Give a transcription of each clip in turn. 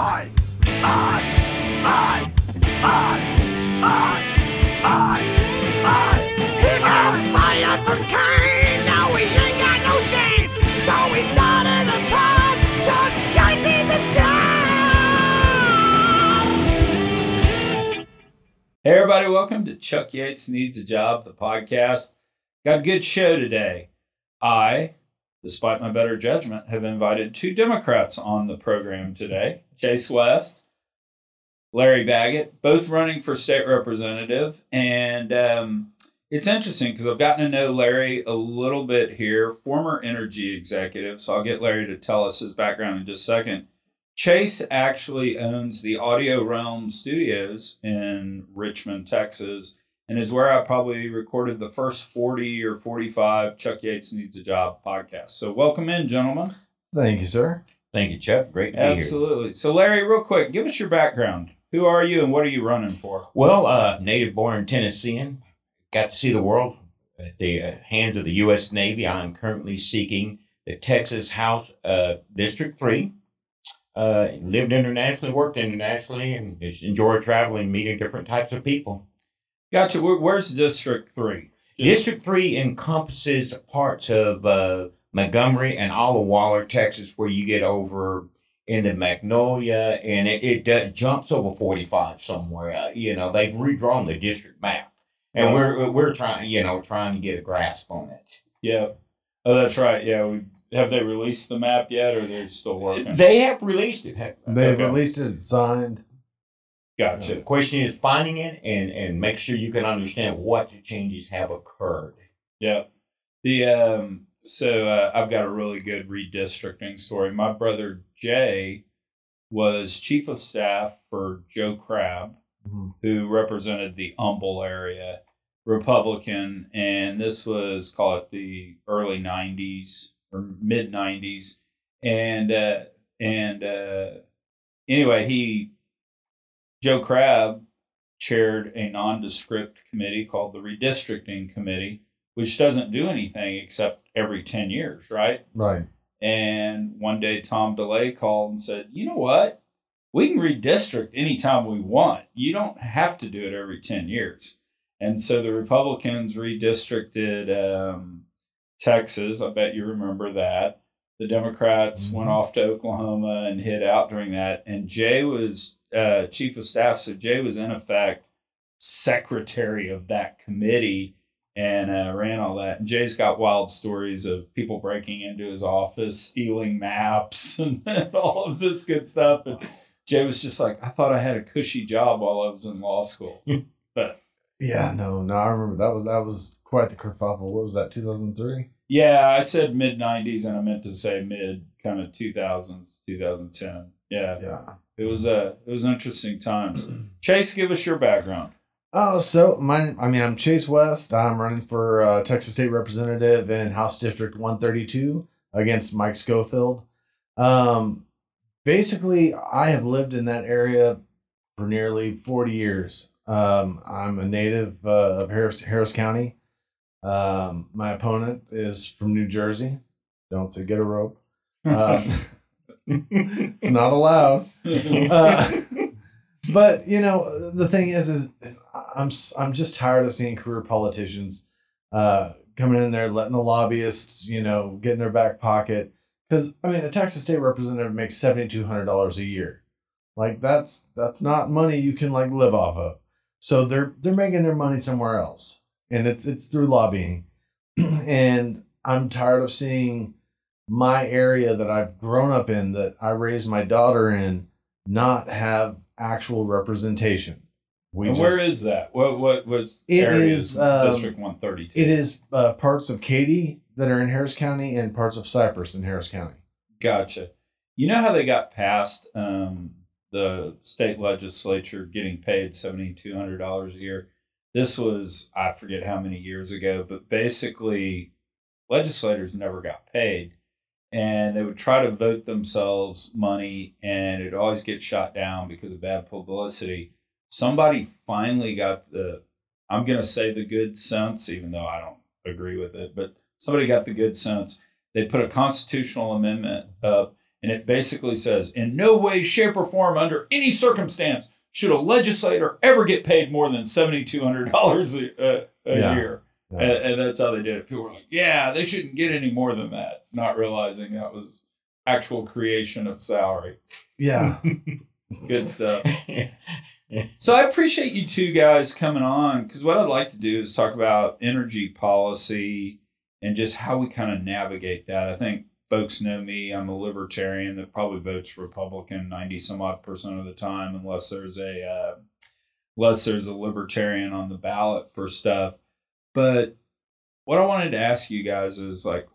I, I, I, I, I, I, I. He got fired from Caiman. Now we ain't got no shame. So we started a pod. Chuck Yates a job. Hey, everybody, welcome to Chuck Yates Needs a Job, the podcast. Got a good show today. I, despite my better judgment, have invited two Democrats on the program today Chase West, Larry Baggett, both running for state representative. And um, it's interesting because I've gotten to know Larry a little bit here, former energy executive. So I'll get Larry to tell us his background in just a second. Chase actually owns the Audio Realm Studios in Richmond, Texas, and is where I probably recorded the first 40 or 45 Chuck Yates Needs a Job podcast. So, welcome in, gentlemen. Thank you, sir. Thank you, Chuck. Great to be here. Absolutely. So, Larry, real quick, give us your background. Who are you and what are you running for? Well, uh, native born Tennessean, got to see the world at the uh, hands of the U.S. Navy. I'm currently seeking the Texas House uh, District 3. Uh, lived internationally, worked internationally, and just enjoy traveling, meeting different types of people. Gotcha. Where, where's District 3? District 3 encompasses parts of uh, Montgomery and all of Waller, Texas, where you get over into Magnolia, and it, it uh, jumps over 45 somewhere. Uh, you know, they've redrawn the district map, and we're we're trying, you know, trying to get a grasp on it. Yeah. Oh, that's right. Yeah. We, have they released the map yet or they're still working? They have released it. They've Okay. released it, it's signed. Gotcha. The question is finding it and and make sure you can understand what changes have occurred. Yeah. The um so uh, I've got a really good redistricting story. My brother Jay was chief of staff for Joe Crabb, Mhm. who represented the Humble area, Republican, and this was call it the early '90s or mid '90s, and uh, and uh, anyway, he Joe Crabb chaired a nondescript committee called the Redistricting Committee, which doesn't do anything except every 10 years, right? Right. And one day Tom DeLay called and said, you know what? We can redistrict anytime we want. You don't have to do it every 10 years. And so the Republicans redistricted um, Texas. I bet you remember that. The Democrats Mhm. went off to Oklahoma and hid out during that. And Jay was uh, chief of staff. So Jay was, in effect, secretary of that committee and uh, ran all that. And Jay's got wild stories of people breaking into his office, stealing maps, and all of this good stuff. And Jay was just like, I thought I had a cushy job while I was in law school. but Yeah, no, no, I remember that was that was quite the kerfuffle. What was that, 2003? Yeah, I said mid 90s and I meant to say mid kind of 2000s, 2010. Yeah, Yeah. It was a it was interesting times. Chase, give us your background. Oh, so my, I mean, I'm Chase West. I'm running for uh, Texas State Representative in House District 132 against Mike Schofield. Um, basically, I have lived in that area for nearly 40 years. Um, I'm a native uh, of Harris, Harris County. Um, my opponent is from New Jersey. Don't say get a rope. Um, it's not allowed. Uh, but you know the thing is is i'm i'm just tired of seeing career politicians uh coming in there letting the lobbyists you know get in their back pocket. Because i mean a texas state representative makes $7200 a year. Like that's that's not money you can like live off of. So they're they're making their money somewhere else. And it's it's through lobbying. And i'm tired of seeing my area that i've grown up in that i raised my daughter in not have actual representation. We and just, where is that? What what was It areas is, um, District 132? it is uh, parts of Katy that are in Harris County and parts of Cypress in Harris County. Gotcha. You know how they got past um, the state legislature getting paid seventy two hundred dollars a year? This was I forget how many years ago, but basically, legislators never got paid, and they would try to vote themselves money, and it always get shot down because of bad publicity. Somebody finally got the I'm gonna say the good sense, even though I don't agree with it, but somebody got the good sense. They put a constitutional amendment up and it basically says, in no way, shape, or form, under any circumstance, should a legislator ever get paid more than seventy two hundred dollars a, a Yeah. year. Yeah. And, and that's how they did it. People were like, "Yeah, they shouldn't get any more than that," not realizing that was actual creation of salary. Yeah. Good stuff. So I appreciate you two guys coming on because what I'd like to do is talk about energy policy and just how we kind of navigate that. I think folks know me. I'm a libertarian that probably votes Republican 90 some odd percent of the time, unless there's a uh, unless there's a libertarian on the ballot for stuff. But what I wanted to ask you guys is like,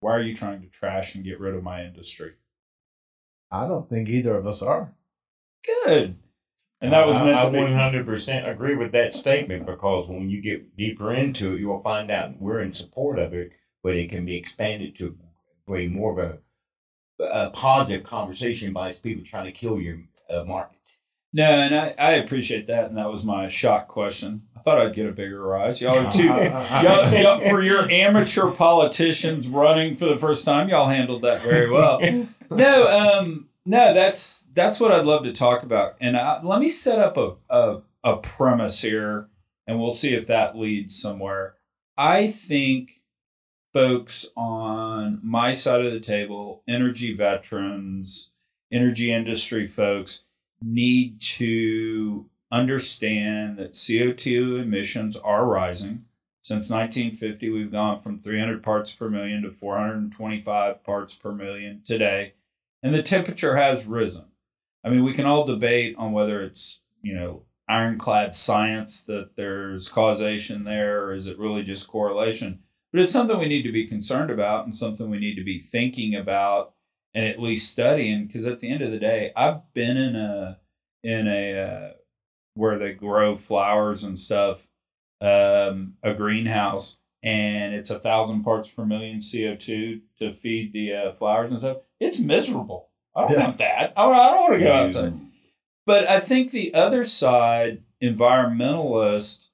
why are you trying to trash and get rid of my industry? I don't think either of us are. Good. And that was I- meant I, to be. 100% agree with that statement because when you get deeper into it, you'll find out we're in support of it, but it can be expanded to way more of a, a positive conversation by people trying to kill your uh, market. No, and I, I appreciate that, and that was my shock question. I thought I'd get a bigger rise. Y'all are too y'all, y'all, for your amateur politicians running for the first time. Y'all handled that very well. No, um, no, that's that's what I'd love to talk about. And I, let me set up a, a a premise here, and we'll see if that leads somewhere. I think folks on my side of the table, energy veterans, energy industry folks, need to understand that CO2 emissions are rising. Since 1950, we've gone from 300 parts per million to 425 parts per million today, and the temperature has risen. I mean, we can all debate on whether it's, you know, ironclad science that there's causation there, or is it really just correlation? But it's something we need to be concerned about and something we need to be thinking about and at least studying because at the end of the day i've been in a in a uh, where they grow flowers and stuff um, a greenhouse and it's a thousand parts per million co2 to feed the uh, flowers and stuff. It's miserable. I don't Yeah. want that. I don't, I don't want to go outside. But i think the other side environmentalists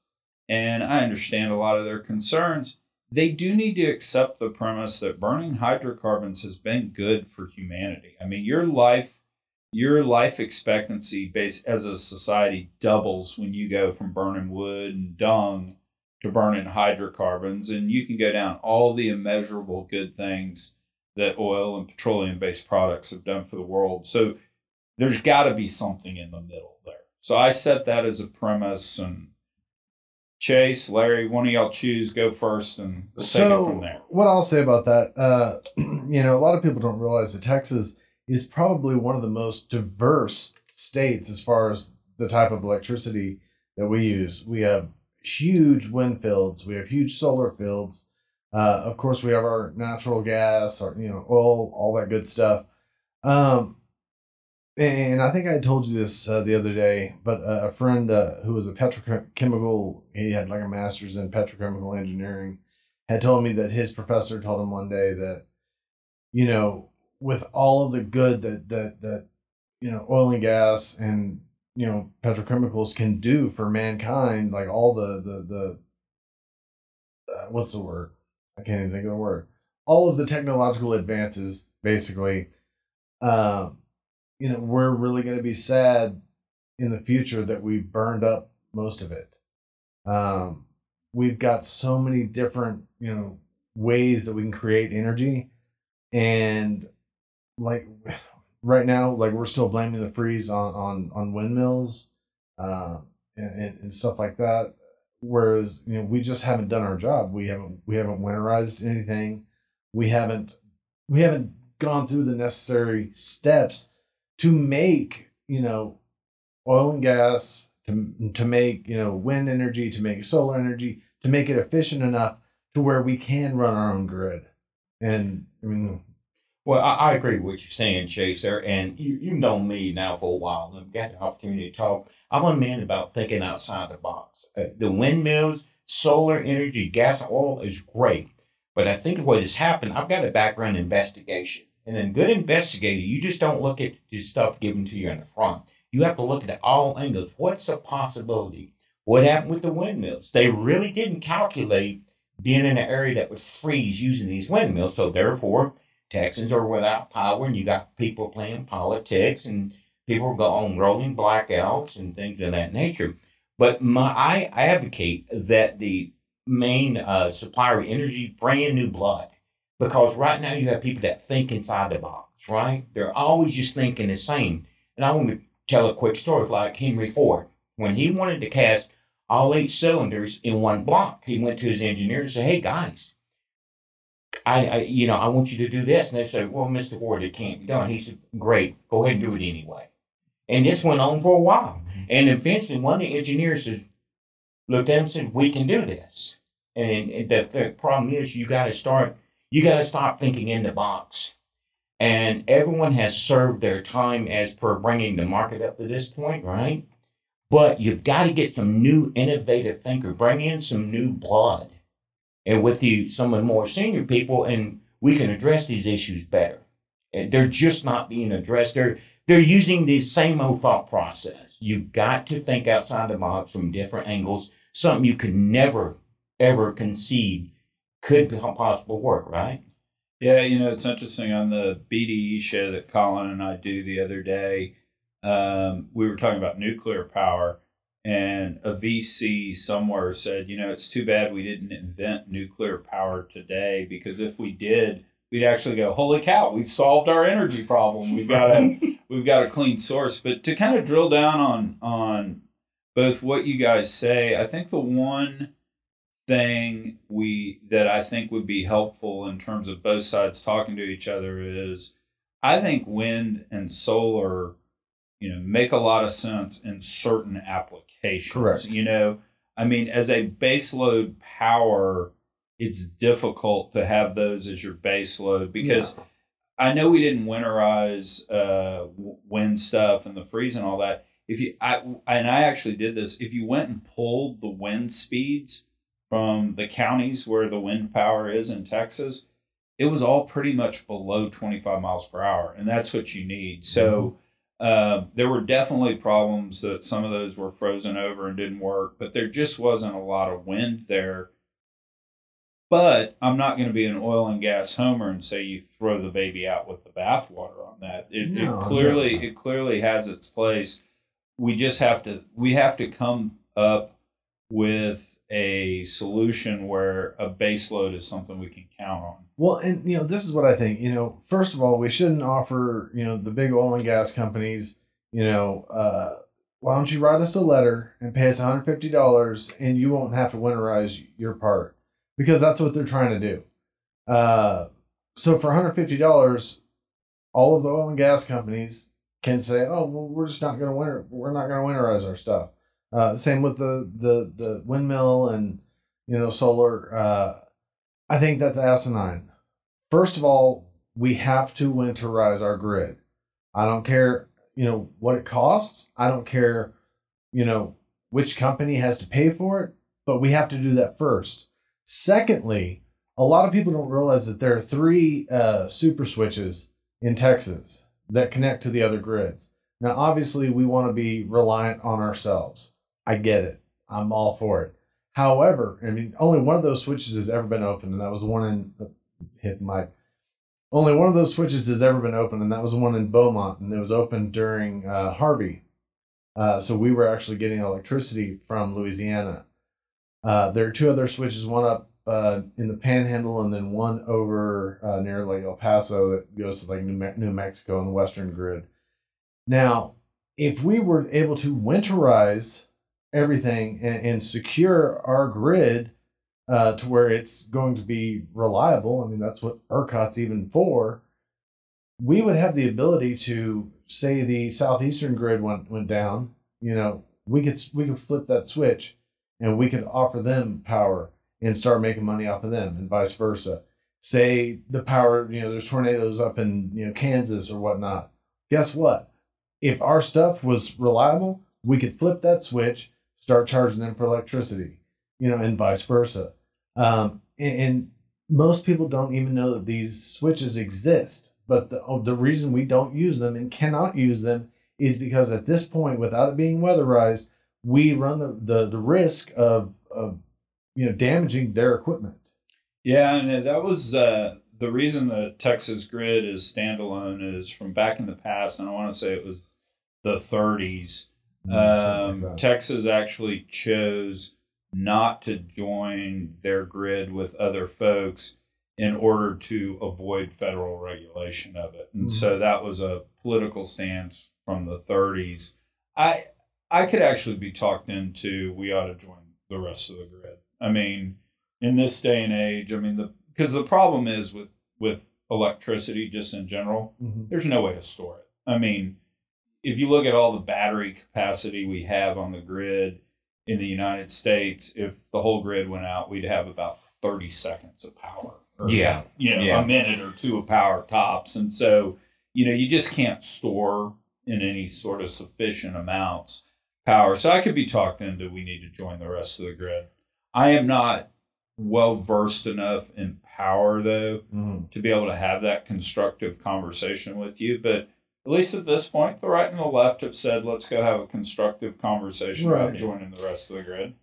and i understand a lot of their concerns they do need to accept the premise that burning hydrocarbons has been good for humanity. I mean, your life, your life expectancy base as a society doubles when you go from burning wood and dung to burning hydrocarbons, and you can go down all the immeasurable good things that oil and petroleum based products have done for the world. So there's got to be something in the middle there. So I set that as a premise and Chase, Larry, one of y'all choose, go first, and we'll take it from there. what I'll say about that, uh, you know, a lot of people don't realize that Texas is probably one of the most diverse states as far as the type of electricity that we use. We have huge wind fields, we have huge solar fields. Uh, of course, we have our natural gas, our you know, oil, all that good stuff. Um, and I think I told you this uh, the other day, but uh, a friend uh, who was a petrochemical, he had like a master's in petrochemical engineering, had told me that his professor told him one day that, you know, with all of the good that that that you know oil and gas and you know petrochemicals can do for mankind, like all the the the uh, what's the word? I can't even think of the word. All of the technological advances, basically. Um, you know, we're really going to be sad in the future that we burned up most of it. Um, we've got so many different, you know, ways that we can create energy, and like right now, like we're still blaming the freeze on on on windmills, uh, and, and stuff like that. Whereas you know we just haven't done our job. We haven't we haven't winterized anything. We haven't we haven't gone through the necessary steps to make you know oil and gas to to make you know wind energy to make solar energy to make it efficient enough to where we can run our own grid and i mean Well, I, I agree with what you're saying, Chase. There, and you you know me now for a while, and got the opportunity to talk. I'm a man about thinking outside the box. Uh, the windmills, solar energy, gas, oil is great, but I think what has happened. I've got a background in investigation, and a good investigator, you just don't look at the stuff given to you in the front. You have to look at all angles. What's the possibility? What happened with the windmills? They really didn't calculate being in an area that would freeze using these windmills. So therefore, Texans are without power, and you got people playing politics, and people go on rolling blackouts and things of that nature. But my, I, I advocate that the main uh, supplier of energy bring in new blood because right now you have people that think inside the box, right? They're always just thinking the same. And I want to tell a quick story like Henry Ford. When he wanted to cast all eight cylinders in one block, he went to his engineer and said, Hey guys, I, I you know, I want you to do this. And they said, Well, Mr. Ford, it can't be done. He said, Great, go ahead and do it anyway. And this went on for a while. And eventually one of the engineers said, looked at him and said, We can do this. And the, the problem is you gotta start you gotta stop thinking in the box. And everyone has served their time as per bringing the market up to this point, right? But you've got to get some new innovative thinker, bring in some new blood, and with you, some of the more senior people, and we can address these issues better. And they're just not being addressed. They're they're using the same old thought process. You've got to think outside the box from different angles, something you could never ever conceive could possible work, right? Yeah, you know, it's interesting on the BDE show that Colin and I do the other day. Um, we were talking about nuclear power, and a VC somewhere said, you know, it's too bad we didn't invent nuclear power today because if we did, we'd actually go, holy cow, we've solved our energy problem. We've got a we've got a clean source. But to kind of drill down on on both what you guys say, I think the one thing we that I think would be helpful in terms of both sides talking to each other is I think wind and solar, you know, make a lot of sense in certain applications. Correct. You know, I mean, as a baseload power, it's difficult to have those as your baseload because Yeah. I know we didn't winterize uh, wind stuff and the freeze and all that. If you, I, and I actually did this. If you went and pulled the wind speeds from the counties where the wind power is in Texas, it was all pretty much below 25 miles per hour, and that's what you need. So uh, there were definitely problems that some of those were frozen over and didn't work, but there just wasn't a lot of wind there. But I'm not going to be an oil and gas homer and say you throw the baby out with the bathwater on that. It, No, it clearly no. it clearly has its place. We just have to we have to come up with a solution where a base load is something we can count on. Well, and you know, this is what I think. You know, first of all, we shouldn't offer you know the big oil and gas companies. You know, uh, why don't you write us a letter and pay us one hundred fifty dollars, and you won't have to winterize your part because that's what they're trying to do. Uh, so for one hundred fifty dollars, all of the oil and gas companies can say, "Oh, well, we're just not going to winter. We're not going to winterize our stuff." Uh, same with the the the windmill and you know solar. Uh, I think that's asinine. First of all, we have to winterize our grid. I don't care, you know, what it costs. I don't care, you know, which company has to pay for it, but we have to do that first. Secondly, a lot of people don't realize that there are three uh, super switches in Texas that connect to the other grids. Now, obviously, we want to be reliant on ourselves. I get it. I'm all for it. However, I mean, only one of those switches has ever been opened, and that was one in hit my. Only one of those switches has ever been opened, and that was one in Beaumont, and it was opened during uh, Harvey. Uh, so we were actually getting electricity from Louisiana. Uh, there are two other switches, one up uh, in the Panhandle, and then one over uh, near like El Paso that goes to like New, Me- New Mexico and the Western Grid. Now, if we were able to winterize everything and, and secure our grid uh, to where it's going to be reliable. I mean, that's what ERCOT's even for. We would have the ability to say the southeastern grid went went down. You know, we could we could flip that switch, and we could offer them power and start making money off of them, and vice versa. Say the power, you know, there's tornadoes up in you know Kansas or whatnot. Guess what? If our stuff was reliable, we could flip that switch, start charging them for electricity you know, and vice versa. Um, and, and most people don't even know that these switches exist. But the, oh, the reason we don't use them and cannot use them is because at this point, without it being weatherized, we run the, the, the risk of, of, you know, damaging their equipment. Yeah, and that was uh, the reason the Texas grid is standalone is from back in the past, and I want to say it was the 30s. Mm, Um, like. Texas actually chose not to join their grid with other folks in order to avoid federal regulation of it. And Mhm. so that was a political stance from the 30s. I I could actually be talked into we ought to join the rest of the grid. I mean, in this day and age, I mean the because the problem is with with electricity just in general, Mhm. there's no way to store it. I mean, if you look at all the battery capacity we have on the grid in the United States, if the whole grid went out, we'd have about 30 seconds of power. Or, Yeah. You know, Yeah. a minute or two of power tops. And so, you know, you just can't store in any sort of sufficient amounts power. So I could be talked into we need to join the rest of the grid. I am not well versed enough in power though Mhm. to be able to have that constructive conversation with you. But at least at this point, the right and the left have said, let's go have a constructive conversation about joining the rest of the grid.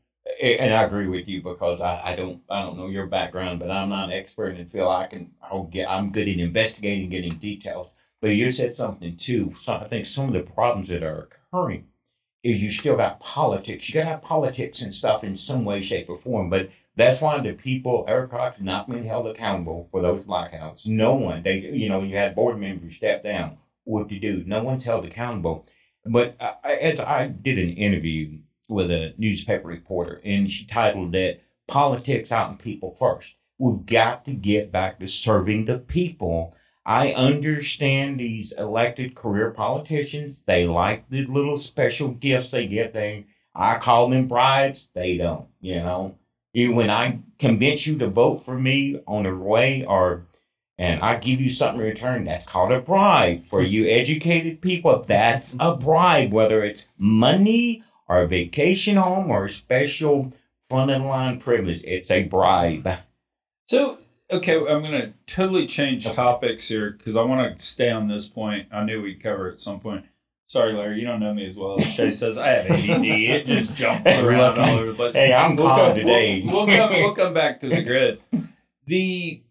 and I agree with you because I, I don't I don't know your background, but I'm not an expert and feel I can I'll get I'm good at investigating, getting details. But you said something too. So I think some of the problems that are occurring is you still got politics. You got to have politics and stuff in some way, shape, or form. But that's why the people, ERCOT's, not being held accountable for those blackouts. No one. They, you know, you had board members step down. What to do? No one's held accountable. But I, as I did an interview with a newspaper reporter, and she titled it "Politics Out and People First. We've got to get back to serving the people. I understand these elected career politicians. They like the little special gifts they get. They I call them bribes. They don't. You know, when I convince you to vote for me on a way or and I give you something in return, that's called a bribe. For you educated people, that's a bribe, whether it's money or a vacation home or a special front of line privilege. It's a bribe. So, okay, I'm going to totally change topics here because I want to stay on this point. I knew we'd cover it at some point. Sorry, Larry, you don't know me as well as Shay says. I have ADD. It just jumps around all over the place. Hey, I'm We'll calm come- today. We'll, we'll come. We'll come back to the grid. The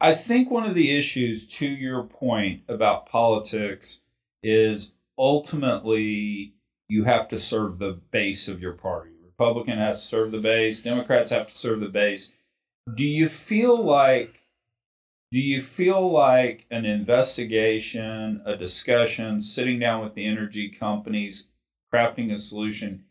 I think one of the issues, to your point about politics, is ultimately you have to serve the base of your party. Republican has to serve the base. Democrats have to serve the base. Do you feel like? Do you feel like an investigation, a discussion, sitting down with the energy companies, crafting a solution?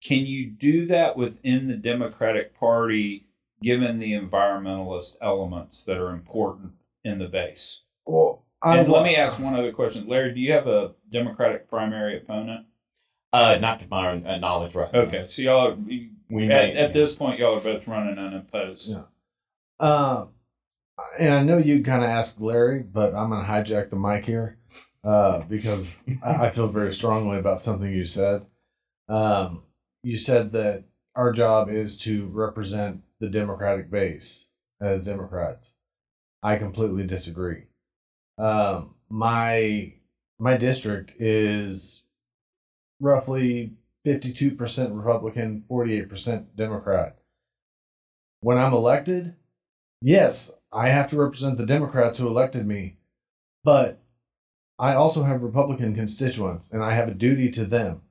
Can you do that within the Democratic Party, given the environmentalist elements that are important in the base? Well, I And let me ask one other question, Larry. Do you have a Democratic primary opponent? Uh, not to my uh, knowledge, right? now. Okay, so y'all are, We at, may, at this point, y'all are both running unopposed. Yeah. Uh, and I know you kind of asked Larry, but I'm going to hijack the mic here uh, because I, I feel very strongly about something you said. Um, you said that our job is to represent the Democratic base as Democrats. I completely disagree. Um, my my district is roughly 52% Republican, 48% Democrat. When I'm elected, yes, I have to represent the Democrats who elected me, but I also have Republican constituents and I have a duty to them.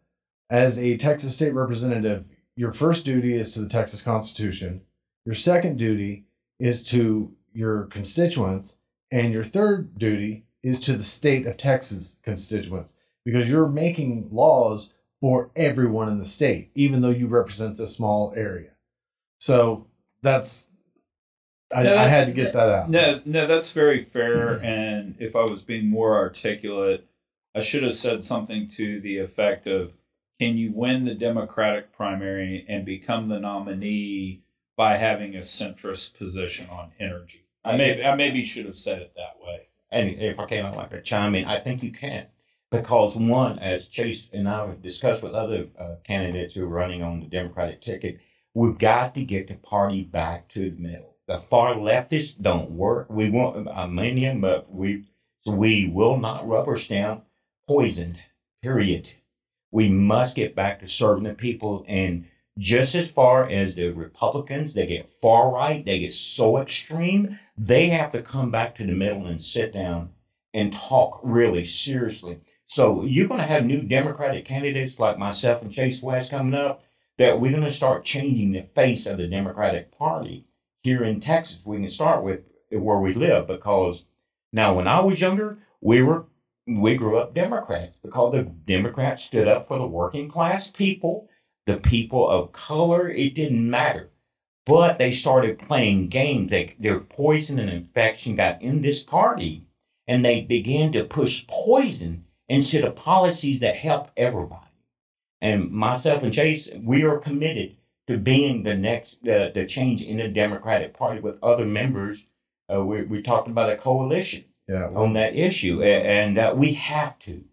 As a Texas state representative, your first duty is to the Texas Constitution, your second duty is to your constituents, and your third duty is to the state of Texas constituents because you're making laws for everyone in the state, even though you represent this small area. So that's I, No, I had to get that out. No, no, that's very fair. and if I was being more articulate, I should have said something to the effect of can you win the Democratic primary and become the nominee by having a centrist position on energy? I maybe I maybe should have said it that way. and if I can, I'd like to chime in. I think you can. Because one, as Chase and I have discussed with other uh, candidates who are running on the Democratic ticket, we've got to get the party back to the middle. The far leftists don't work. We want uh, many of them, but we we will not rubber stamp poisoned. Period. We must get back to serving the people and just as far as the Republicans, they get far right, they get so extreme, they have to come back to the middle and sit down and talk really seriously. So you're going to have new Democratic candidates like myself and Chase West coming up that we're going to start changing the face of the Democratic Party here in Texas. We can start with where we live because now when I was younger, we were we grew up Democrats because the Democrats stood up for the working class people, the people of color. It didn't matter. But they started playing games. They, their poison and infection got in this party, and they began to push poison instead of policies that help everybody. And myself and Chase, we are committed to being the next uh, the change in the Democratic Party with other members. Uh, we we talked about a coalition Yeah. Well, on that issue, a- and that we have to,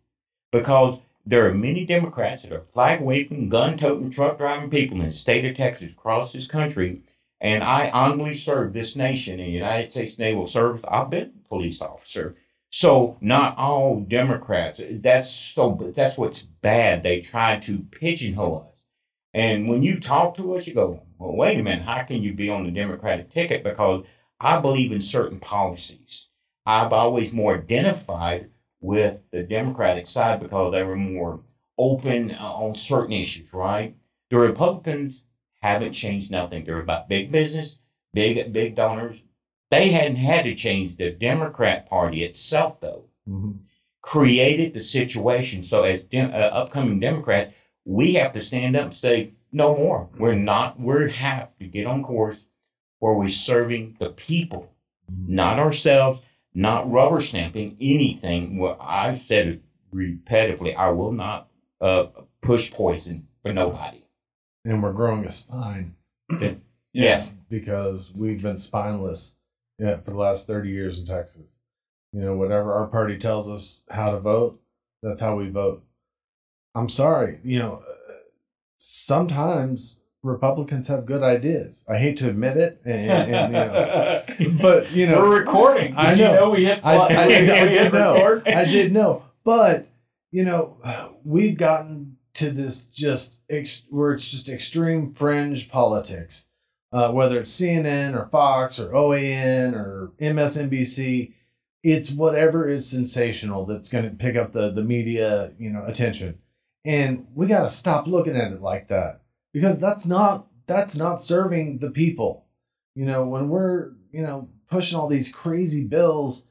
because there are many Democrats that are flag waving, gun toting, truck driving people in the state of Texas, across this country, and I honorably serve this nation in the United States Naval Service. I've been a police officer, so not all Democrats. That's so. That's what's bad. They try to pigeonhole us, and when you talk to us, you go, "Well, wait a minute. How can you be on the Democratic ticket?" Because I believe in certain policies. I've always more identified with the Democratic side because they were more open uh, on certain issues, right? The Republicans haven't changed nothing. They're about big business, big big donors. They hadn't had to change the Democrat Party itself, though. mhm. Created the situation. So, as dem- uh, upcoming Democrats, we have to stand up and say, no more. We're not, we have to get on course where we're serving the people not ourselves, not rubber stamping anything. Well, I've said it repetitively. I will not uh, push poison for nobody. And we're growing a spine Yes. because we've been spineless yeah, for the last 30 years in Texas. You know, whatever our party tells us how to vote, that's how we vote. I'm sorry, you know, uh, sometimes Republicans have good ideas. I hate to admit it, and, and, you know, but you know, We're recording. Did I you know. know we hit I, play? I, did, I did know. record? I did know. But, you know, we've gotten to this just ex- where it's just extreme fringe politics, uh, whether it's CNN or Fox or OAN or MSNBC. It's whatever is sensational that's going to pick up the, the media, you know, attention. And we got to stop looking at it like that because that's not that's not serving the people. You know, when we're, you know, pushing all these crazy bills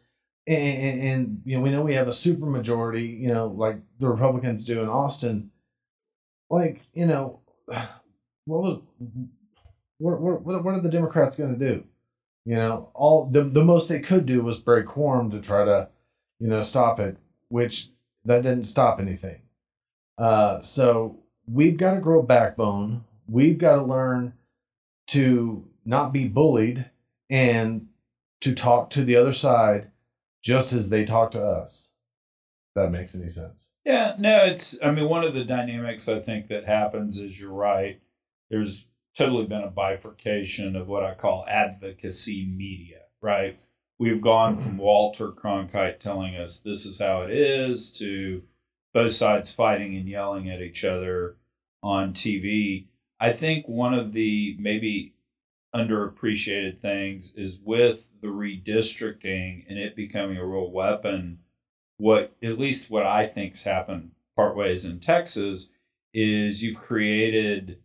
and, and, you know we know we have a super majority you know like the republicans do in austin. Like you know what was what what, what what are the democrats going to do? You know all the, the most they could do was break quorum to try to you know stop it which that didn't stop anything. Uh so we've got to grow backbone we've got to learn to not be bullied and to talk to the other side just as they talk to us. If that makes any sense. Yeah, no, it's. I mean, one of the dynamics I think that happens is you're right. There's totally been a bifurcation of what I call advocacy media, right? We've gone from Walter Cronkite telling us this is how it is to both sides fighting and yelling at each other on TV. I think one of the maybe underappreciated things is with the redistricting and it becoming a real weapon what at least what I think's happened part ways in Texas is you've created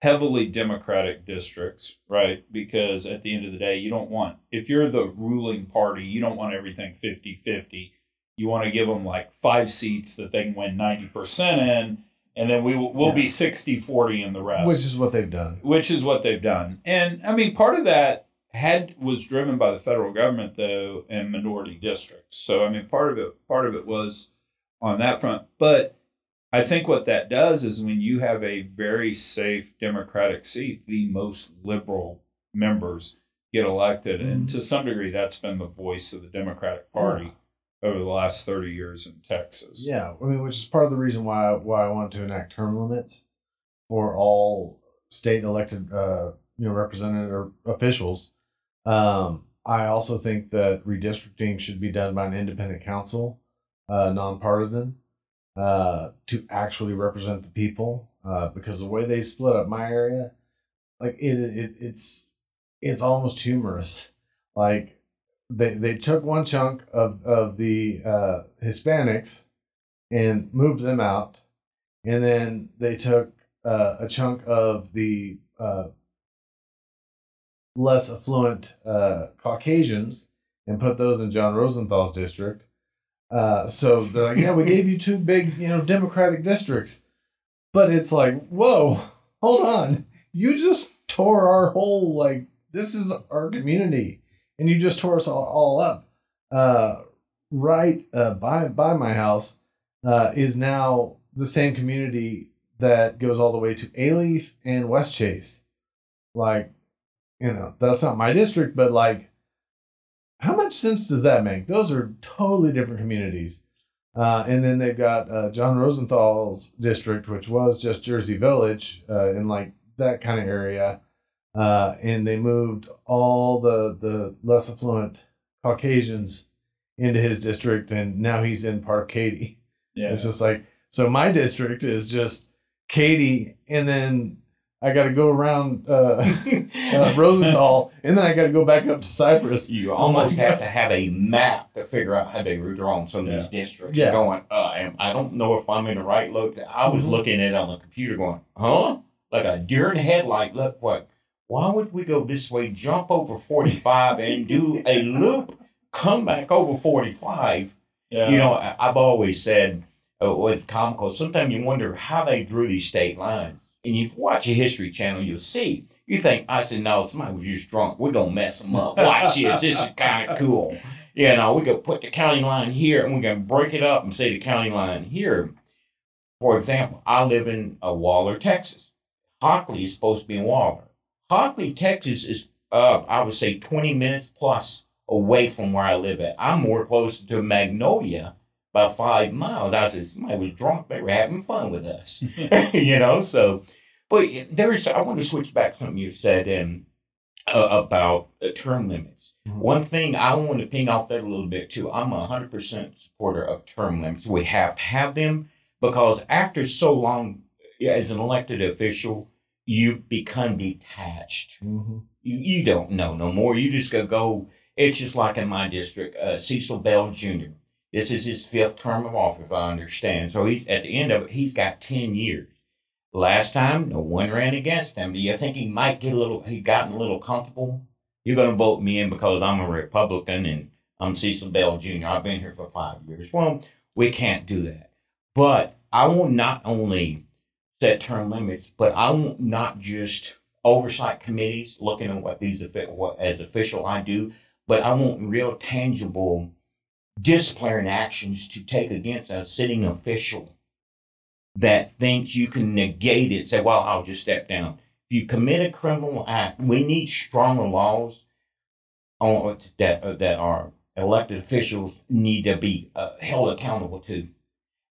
heavily democratic districts, right? Because at the end of the day, you don't want if you're the ruling party, you don't want everything 50-50. You want to give them like five seats that they can win 90% in and then we will we'll be 60-40 in the rest Which is what they've done. which is what they've done. And I mean, part of that had was driven by the federal government though and minority districts. So I mean, part of it part of it was on that front. But I think what that does is when you have a very safe Democratic seat, the most liberal members get elected, and mm-hmm. to some degree, that's been the voice of the Democratic Party over the last thirty years in Texas. Yeah, I mean, which is part of the reason why why I want to enact term limits for all state elected, uh, you know, representative officials. Um, I also think that redistricting should be done by an independent council, uh, nonpartisan, uh, to actually represent the people. uh, because the way they split up my area, like it, it it's it's almost humorous. Like they they took one chunk of of the uh, Hispanics and moved them out, and then they took uh, a chunk of the uh, less affluent uh, Caucasians and put those in John Rosenthal's district. Uh, so they're like, yeah, we gave you two big, you know, Democratic districts, but it's like, whoa, hold on, you just tore our whole like this is our community, and you just tore us all, all up. Uh, right uh, by by my house uh, is now the same community that goes all the way to Alief and West Chase. Like, you know, that's not my district, but like, how much sense does that make? Those are totally different communities. Uh, and then they've got uh, John Rosenthal's district, which was just Jersey Village uh, in like that kind of area. Uh, and they moved all the, the less affluent Caucasians into his district, and now he's in Park Katy. Yeah. It's just like, so my district is just Katy, and then I got to go around uh, uh, Rosenthal, and then I got to go back up to Cypress. You almost have to have a map to figure out how they were drawn some of these districts. Yeah. Going, uh, I don't know if I'm in the right look. I was Mhm. looking at it on the computer, going, huh? Like a deer in headlight. Look, what? Why would we go this way, jump over 45, and do a loop, come back over 45? yeah. You know, I've always said uh, with comical, sometimes you wonder how they drew these state lines. And you watch a History Channel, you'll see. You think, I said, no, somebody was just drunk. We're going to mess them up. Watch this. This is kind of cool. You know, we're going to put the county line here and we're going to break it up and say the county line here. For example, I live in uh, Waller, Texas. Hockley is supposed to be in Waller. Hockley, Texas is, uh, I would say, 20 minutes plus away from where I live at. I'm more close to Magnolia by five miles. I said, somebody was drunk. They were having fun with us. you know, so, but there's, I want to switch back to something you said um, uh, about uh, term limits. Mhm. One thing I want to ping off that a little bit too. I'm a 100% supporter of term limits. We have to have them because after so long as an elected official, you become detached Mm-hmm. you, you don't know no more. You just go go. It's just like in my district, uh, Cecil Bell Jr. This is his fifth term of office, if I understand. So he's at the end of it, he's got ten years. Last time, no one ran against him. Do you think he might get a little? He gotten a little comfortable. You're going to vote me in because I'm a Republican and I'm Cecil Bell Jr. I've been here for five years. Well, we can't do that. But I will not only set term limits, but I want not just oversight committees looking at what these what as official I do, but I want real tangible disciplinary actions to take against a sitting official that thinks you can negate it. Say, well, I'll just step down. If you commit a criminal act, we need stronger laws on that uh, that our elected officials need to be uh, held accountable to,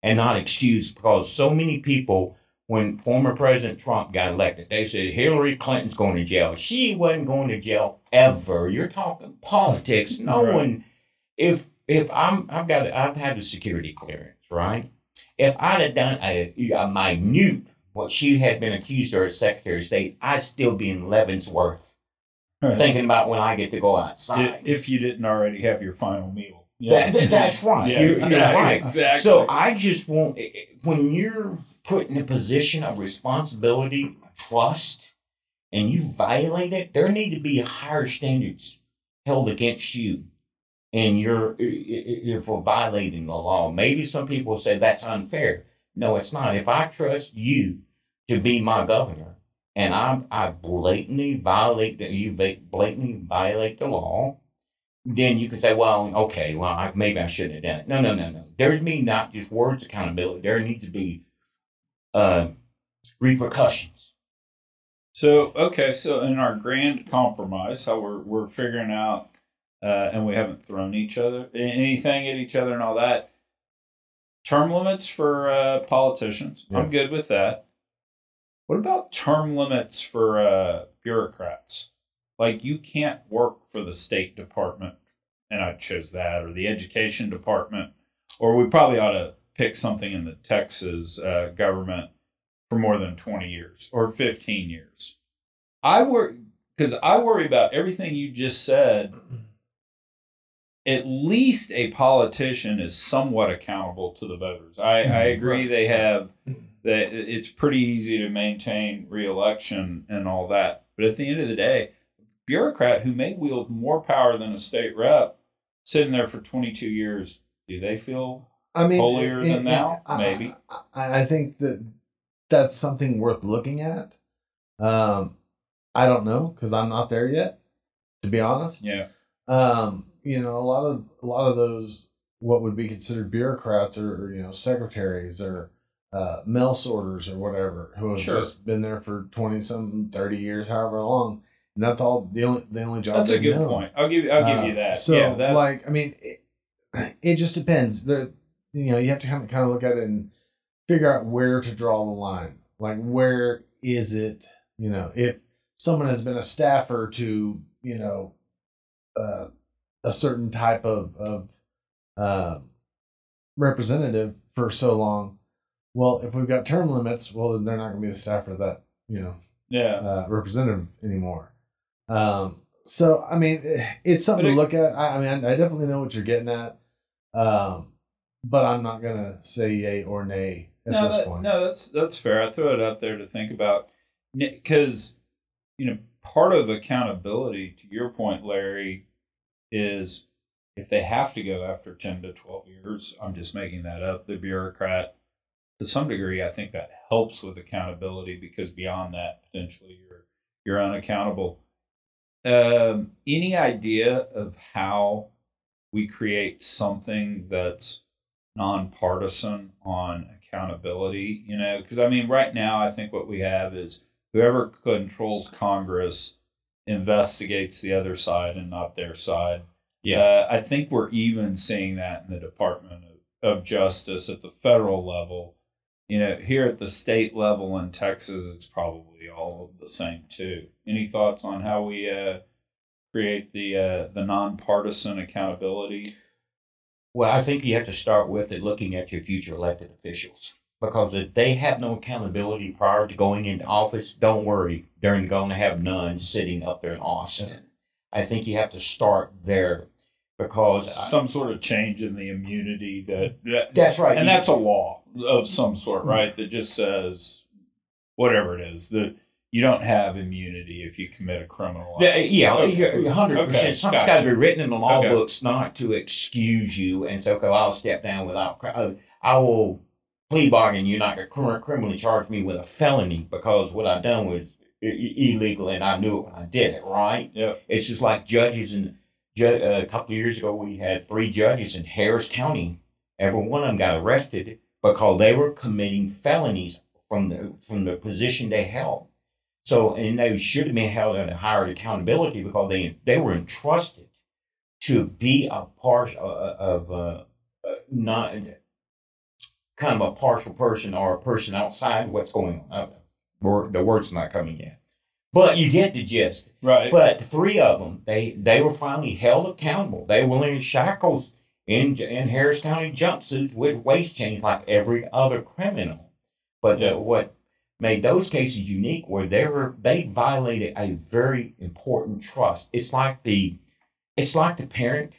and not excused because so many people when former President Trump got elected, they said Hillary Clinton's going to jail. She wasn't going to jail ever. You're talking politics. No Right. one. If if I'm I've got I've had a security clearance, right? If I'd have done a, a minute what she had been accused of as Secretary of State, I'd still be in Leavenworth Right. thinking about when I get to go outside. if you didn't already have your final meal. That- that- that's right. Yeah, You're- you're exactly. right. Exactly. So I just want when you're put in a position of responsibility, trust, and you violate it, there need to be higher standards held against you, and you're if for violating the law. Maybe some people say that's unfair. No, it's not. If I trust you to be my governor, and I I blatantly violate the you blatantly violate the law, then you can say, well, okay, well, I, maybe I shouldn't have done it. No, no, no, no. There's me not just words accountability. There needs to be uh, repercussions. So okay, so in our grand compromise, how we're we're figuring out, uh, and we haven't thrown each other anything at each other and all that. Term limits for uh, politicians, I'm good with that. What about term limits for uh, bureaucrats? Like you can't work for the State Department, and I chose that, or the Education Department, or we probably ought to pick something in the Texas uh, government for more than 20 years or 15 years. I worry because I worry about everything you just said. At least a politician is somewhat accountable to the voters. I, I agree they have that it's pretty easy to maintain reelection and all that. But at the end of the day, a bureaucrat who may wield more power than a state rep sitting there for 22 years, do they feel I mean, holier it- than it- thou? I- Maybe. I, I think that that's something worth looking at. Um, I don't know because I'm not there yet, to be honest. Yeah. Um, you know, a lot of a lot of those what would be considered bureaucrats or, or, you know secretaries or uh, mail sorters or whatever who have Sure. just been there for twenty some thirty years, however long, and that's all the only the only job. That's a good know. point. I'll give you, I'll give you Uh, that. So, yeah, that, like, I mean, it, it just depends. There, you know, you have to kind of kind of look at it and figure out where to draw the line. Like, where is it? You know, if someone has been a staffer to, you know, uh, a certain type of of uh, representative for so long, well, if we've got term limits, well, then they're not going to be a staffer that you know yeah. uh, representative anymore. Um, so I mean, eh, it's something But to look at. I, I mean, I, I definitely know what you're getting at, um, but I'm not gonna say yay or nay at no, this that- point. no, that's that's fair. I throw it out there to think about because you know part of accountability, to your point, Larry, is if they have to go after ten to twelve years. I'm just making that up. The bureaucrat, to some degree, I think that helps with accountability because beyond that, potentially you're you're unaccountable. Um, any idea of how we create something that's nonpartisan on accountability, you know, because I mean, right now, I think what we have is whoever controls Congress investigates the other side and not their side. Yeah. Uh, I think we're even seeing that in the Department of, of Justice at the federal level. You know, here at the state level in Texas, it's probably all of the same too. Any thoughts on how we uh, create the uh, the nonpartisan accountability? Well, I think you have to start with it looking at your future elected officials. Because if they have no accountability prior to going into office, don't worry, they're going to have none sitting up there in Austin. I think you have to start there because I- some sort of change in the immunity that, that that's right. and that's a law of some sort, mm-hmm. right? That just says whatever it is that you don't have immunity if you commit a criminal. Yeah, act. yeah, Okay. you're hundred Okay, percent. Something's got to be written in the law Okay. books not to excuse you and say, "Okay, well, I'll step down without. I will plea bargain. You're not going to criminally charge me with a felony because what I've done was illegal and I knew it when I did it. Right? Yep. It's just like judges and uh, a couple of years ago we had three judges in Harris County. Every one of them got arrested because they were committing felonies from the from the position they held. So, and they should have been held a higher accountability because they they were entrusted to be a part of, of uh, uh, not kind of a partial person or a person outside what's going on. Uh, the word's not coming yet, but you get the gist. Right. But the three of them, they they were finally held accountable. They were in shackles in in Harris County jumpsuits with waist chains like every other criminal. But the, what made those cases unique where they were they violated a very important trust. It's like the it's like the parent,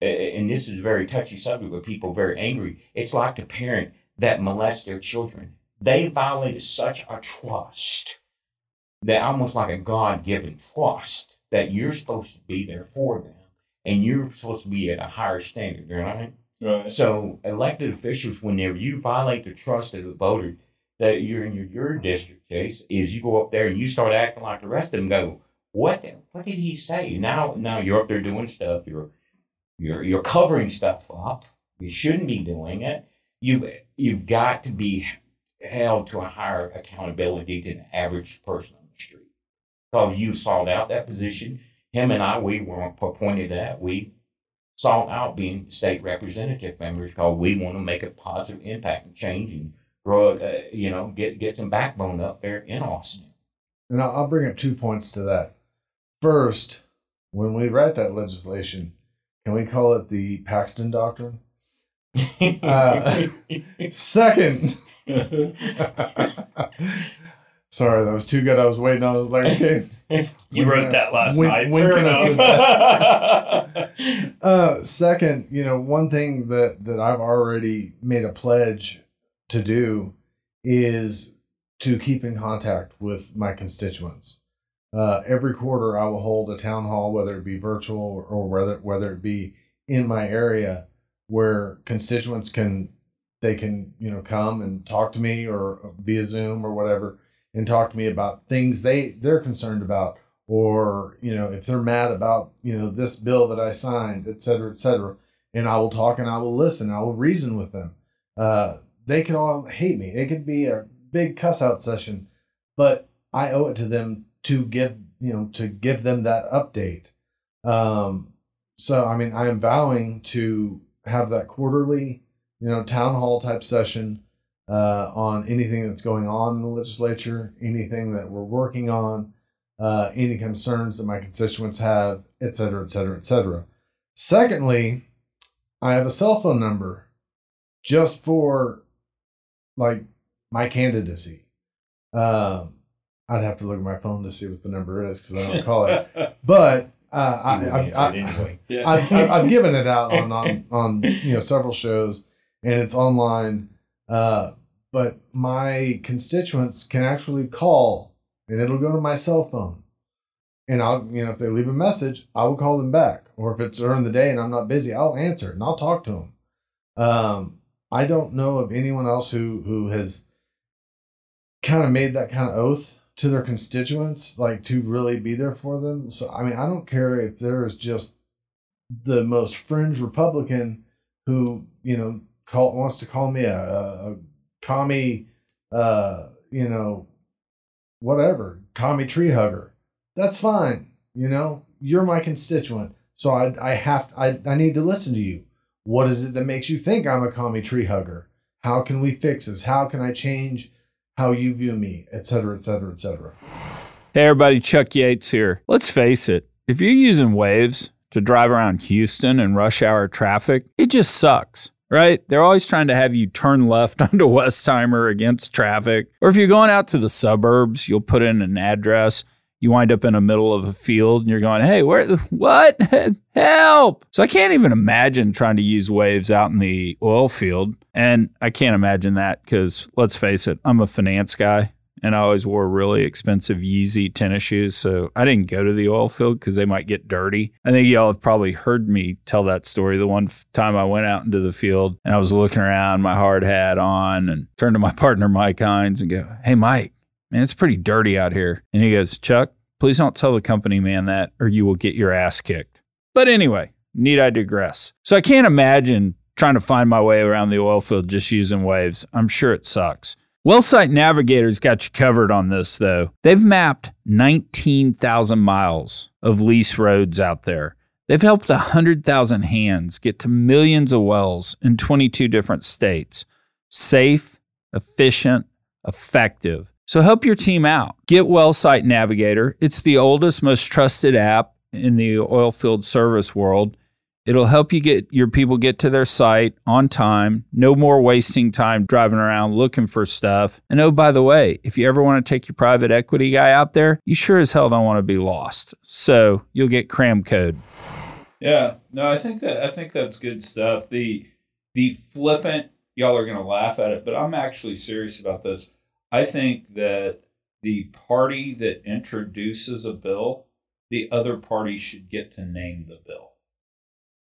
and this is a very touchy subject with people are very angry. It's like the parent that molests their children. They violated such a trust that almost like a God given trust that you're supposed to be there for them and you're supposed to be at a higher standard, right? right. So elected officials, whenever you violate the trust of the voter that you're in your, your district case, is you go up there and you start acting like the rest of them go, what what did he say? Now now you're up there doing stuff, you're you're you're covering stuff up. You shouldn't be doing it. You you've got to be held to a higher accountability than the average person on the street. Because you sought out that position. Him and I, we were appointed that. We sought out being state representative members because we want to make a positive impact and change and grow, uh, you know, get get some backbone up there in Austin. And I'll, I'll bring up two points to that. First, when we write that legislation, can we call it the Paxton Doctrine? Uh, Second, Sorry, that was too good. I was waiting. I was like, okay. you wrote that last When- night. when Fair can enough. Uh, second, you know, one thing that that I've already made a pledge to do is to keep in contact with my constituents. Uh, every quarter, I will hold a town hall, whether it be virtual or whether whether it be in my area, where constituents can they can you know come and talk to me or via Zoom or whatever, and talk to me about things they they're concerned about or you know if they're mad about you know this bill that i signed et cetera et cetera and i will talk and i will listen i will reason with them uh, they could all hate me it could be a big cuss out session but i owe it to them to give you know to give them that update um, so i mean i am vowing to have that quarterly you know town hall type session uh, on anything that's going on in the legislature anything that we're working on uh, any concerns that my constituents have, et cetera, et cetera, et cetera. Secondly, I have a cell phone number just for like my candidacy. Um, I'd have to look at my phone to see what the number is because I don't call it. But uh, I, You I, wouldn't I, answer it anyway. Yeah. I've, I've, I've given it out on, on on you know several shows, and it's online. Uh, but my constituents can actually call, and it'll go to my cell phone, and I'll you know if they leave a message, I will call them back, or if it's during the day and I'm not busy, I'll answer and I'll talk to them. Um, I don't know of anyone else who who has kind of made that kind of oath to their constituents, like to really be there for them. So I mean, I don't care if there is just the most fringe Republican who you know call wants to call me a, a, commie, uh, you know, whatever, commie tree hugger. That's fine. You know, you're my constituent, so I I have I I need to listen to you. What is it that makes you think I'm a commie tree hugger? How can we fix this? How can I change how you view me, et cetera, et cetera, et cetera? Hey, everybody, Chuck Yates here. Let's face it, if you're using Waze to drive around Houston in rush hour traffic, it just sucks, right? They're always trying to have you turn left onto Westheimer against traffic. Or if you're going out to the suburbs, you'll put in an address. You wind up in the middle of a field and you're going, hey, where, what? Help. So I can't even imagine trying to use Waze out in the oil field. And I can't imagine that because let's face it, I'm a finance guy and I always wore really expensive Yeezy tennis shoes. So I didn't go to the oil field because they might get dirty. I think y'all have probably heard me tell that story. The one time I went out into the field and I was looking around, my hard hat on, and turned to my partner, Mike Hines, and go, Hey, Mike, man, it's pretty dirty out here. And he goes, Chuck, please don't tell the company man that or you will get your ass kicked. But anyway, need I digress. So I can't imagine trying to find my way around the oil field just using Waze. I'm sure it sucks. Wellsite Navigator's got you covered on this, though. They've mapped 19,000 miles of lease roads out there. They've helped 100,000 hands get to millions of wells in 22 different states. Safe, efficient, effective. So help your team out. Get Wellsite Navigator. It's the oldest, most trusted app in the oil field service world. It'll help you get your people get to their site on time. No more wasting time driving around looking for stuff. And oh, by the way, if you ever want to take your private equity guy out there, you sure as hell don't want to be lost. So you'll get cram code. Yeah, no, I think that I think that's good stuff. The the flippant, y'all are gonna laugh at it, but I'm actually serious about this. I think that the party that introduces a bill, the other party should get to name the bill.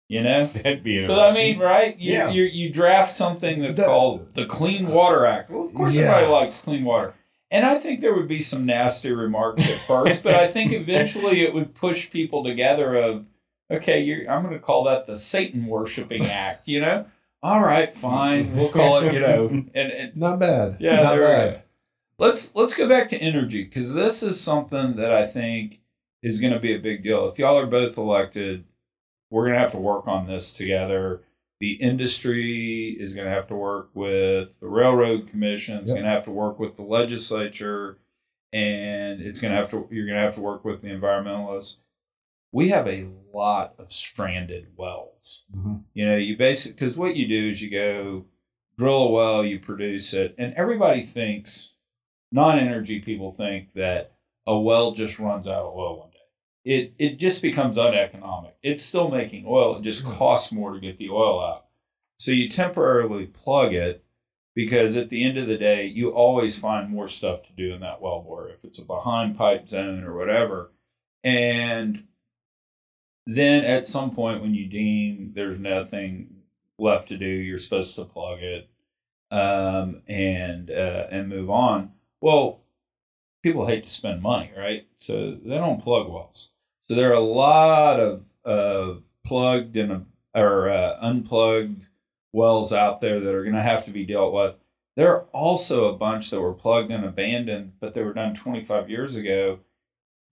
You know? That'd be But I mean, right? You, Yeah. you you draft something that's That- called the Clean Water Act. Well, of course, Yeah. everybody likes clean water. And I think there would be some nasty remarks at first, but I think eventually it would push people together. Of okay, you're, I'm going to call that the Satan worshiping act. You know? All right, fine, we'll call it. You know, and, and Not bad. yeah, not bad. go. Let's let's go back to energy because this is something that I think is going to be a big deal. If y'all are both elected, we're going to have to work on this together. The industry is going to have to work with the railroad commission. It's Yep. going to have to work with the legislature, and it's going to have to you're going to have to work with the environmentalists. We have a lot of stranded wells Mhm. you know you basically because what you do is you go drill a well, you produce it, and everybody thinks, non-energy people think that a well just runs out of oil one day. It it just becomes uneconomic. It's still making oil. It just costs more to get the oil out. So you temporarily plug it because at the end of the day, you always find more stuff to do in that well bore if it's a behind pipe zone or whatever. And then at some point when you deem there's nothing left to do, you're supposed to plug it um, and uh, and move on. Well, people hate to spend money, right? So they don't plug wells. So there are a lot of of plugged and or uh, unplugged wells out there that are going to have to be dealt with. There are also a bunch that were plugged and abandoned, but they were done 25 years ago.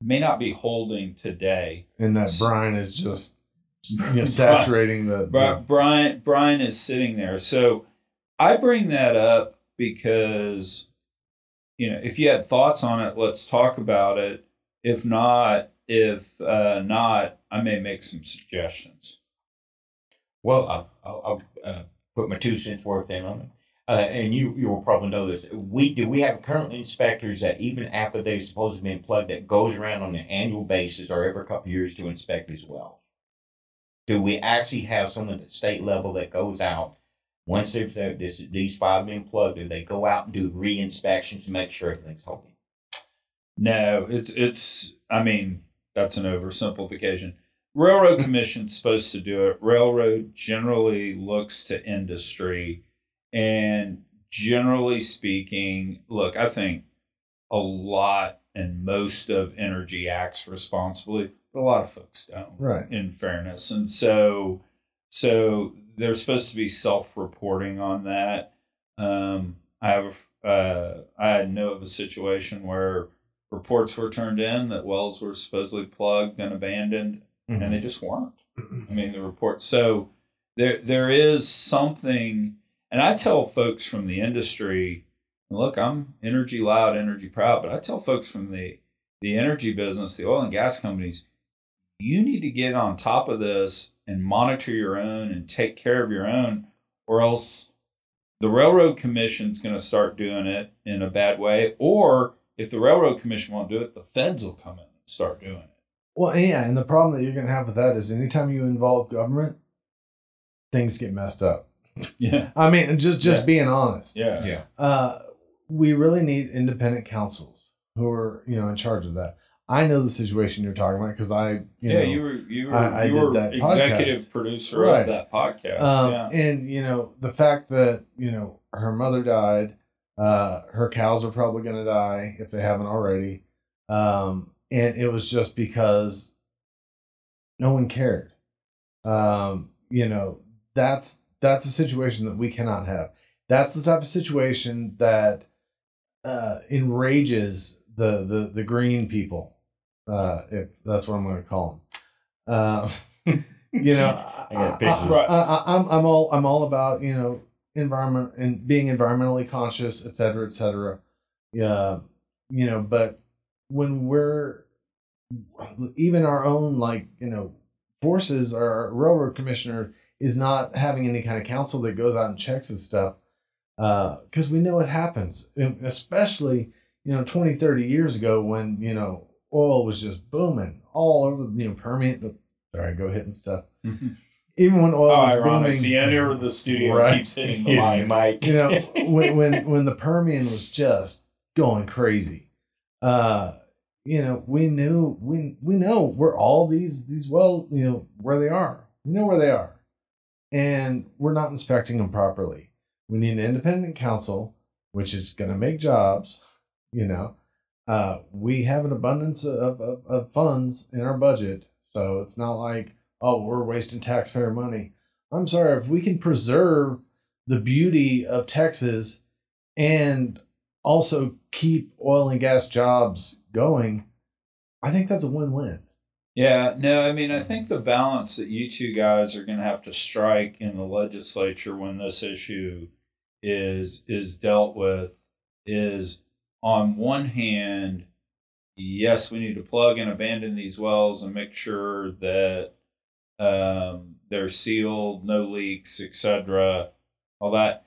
May not be holding today. And that brine is just you know, saturating the, the Brian Brian is sitting there. So I bring that up because you know if you had thoughts on it, let's talk about it. If not, if uh, not, I may make some suggestions. Well, I'll, I'll, I'll uh, put my two cents worth in on it. Uh, and you you will probably know this. We do we have current inspectors that even after they've supposedly been plugged, that goes around on an annual basis or every couple years to inspect as well. Do we actually have someone at the state level that goes out once they've they're- this these five been plugged? Do they go out and do re-inspections to make sure everything's holding? No, it's it's. I mean, that's an oversimplification. Railroad Commission's supposed to do it. Railroad generally looks to industry, and generally speaking, look, I think a lot and most of energy acts responsibly, but a lot of folks don't. right. In fairness, and so so they're supposed to be self-reporting on that. Um, I have uh, I know of a situation where reports were turned in that wells were supposedly plugged and abandoned, and they just weren't. I mean, the report. So there there is something, and I tell folks from the industry, look, I'm energy loud, energy proud, but I tell folks from the the energy business, the oil and gas companies, you need to get on top of this and monitor your own and take care of your own, or else the railroad commission's going to start doing it in a bad way, or if the railroad commission won't do it, the feds will come in and start doing it. Well, yeah, and the problem that you're going to have with that is anytime you involve government, things get messed up. Yeah, I mean, just just Yeah. being honest. yeah, Yeah. Uh, we really need independent councils who are you know in charge of that. I know the situation you're talking about because I you yeah. know you were you were I- I you did were that executive podcast. producer Right. of that podcast. Um, yeah, And you know the fact that you know her mother died, uh, her cows are probably going to die if they haven't already, um, and it was just because no one cared. Um, you know that's that's a situation that we cannot have. That's the type of situation that uh, enrages the the the green people, uh, if that's what I'm going to call them. Uh, you know, I got pictures. I, I, am I'm all I'm all about you know environment and being environmentally conscious, et cetera, et cetera. Yeah, you know, but when we're even our own like you know forces, our railroad commissioner is not having any kind of council that goes out and checks and stuff because we know it happens, and especially you know 20, 30 years ago when you know oil was just booming all over you know Permian. There I go hitting stuff. Even when oil oh, was ironic. booming, The owner of the studio Right. keeps hitting the Yeah, mic. You know when when when the Permian was just going crazy. Uh, you know, we knew we we know where all these these well, you know, where they are. We know where they are, and we're not inspecting them properly. We need an independent council, which is going to make jobs. You know, uh, we have an abundance of, of of funds in our budget, so it's not like oh we're wasting taxpayer money. I'm sorry if we can preserve the beauty of Texas and also keep oil and gas jobs going, I think that's a win-win. Yeah, no, I mean, I think the balance that you two guys are going to have to strike in the legislature when this issue is is dealt with is on one hand, yes, we need to plug and abandon these wells and make sure that um, they're sealed, no leaks, etc., all that.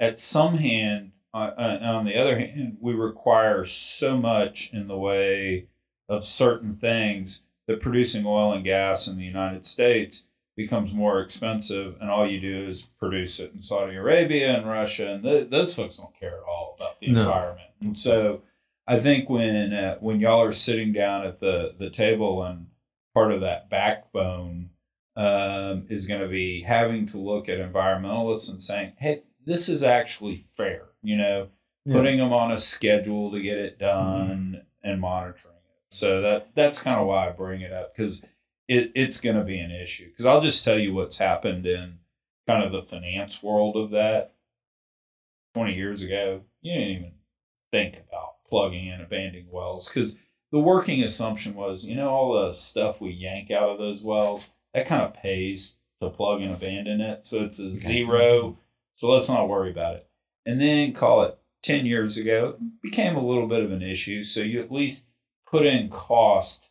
at some hand, uh, uh, on the other hand, we require so much in the way of certain things that producing oil and gas in the United States becomes more expensive, and all you do is produce it in Saudi Arabia and Russia, and th- those folks don't care at all about the No. environment. And so, I think when uh, when y'all are sitting down at the the table, and part of that backbone um, is going to be having to look at environmentalists and saying, "Hey, this is actually fair," you know, Yeah. putting them on a schedule to get it done and monitoring it. So that that's kind of why I bring it up because it, it's going to be an issue. Because I'll just tell you what's happened in kind of the finance world of that. Twenty years ago, you didn't even think about plugging in abandoned wells because the working assumption was, you know, all the stuff we yank out of those wells that kind of pays to plug and abandon it, so it's a zero. So let's not worry about it. And then call it 10 years ago, it became a little bit of an issue. So you at least put in cost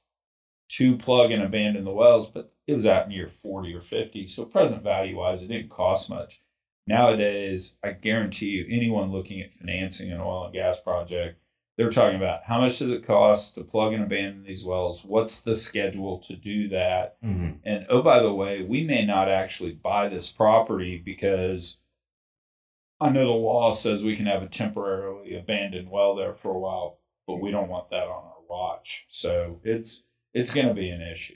to plug and abandon the wells, but it was out in year 40 or 50. So present value wise, it didn't cost much. Nowadays, I guarantee you, anyone looking at financing an oil and gas project, they're talking about how much does it cost to plug and abandon these wells? What's the schedule to do that? Mhm. And oh, by the way, we may not actually buy this property because I know the law says we can have a temporarily abandoned well there for a while, but we don't want that on our watch. So it's it's going to be an issue.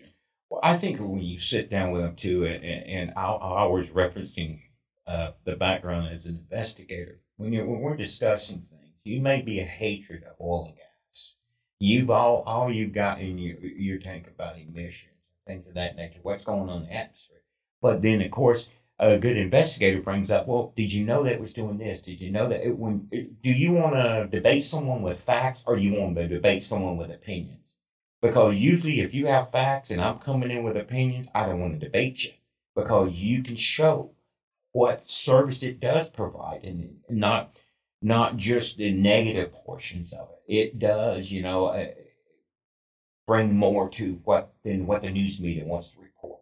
Well, I think when you sit down with them too, and, and I, I was referencing uh, the background as an investigator. When you're when we're discussing things, you may be a hatred of oil and gas. You've all all you've got in your your tank about emissions, things of that nature. What's going on in the atmosphere? But then, of course, a good investigator brings up, well, did you know that was doing this? Did you know that it, when it, do you want to debate someone with facts or you want to debate someone with opinions? Because usually, if you have facts and I'm coming in with opinions, I don't want to debate you because you can show what service it does provide and not not just the negative portions of it. It does, you know, uh, bring more to what than what the news media wants to report.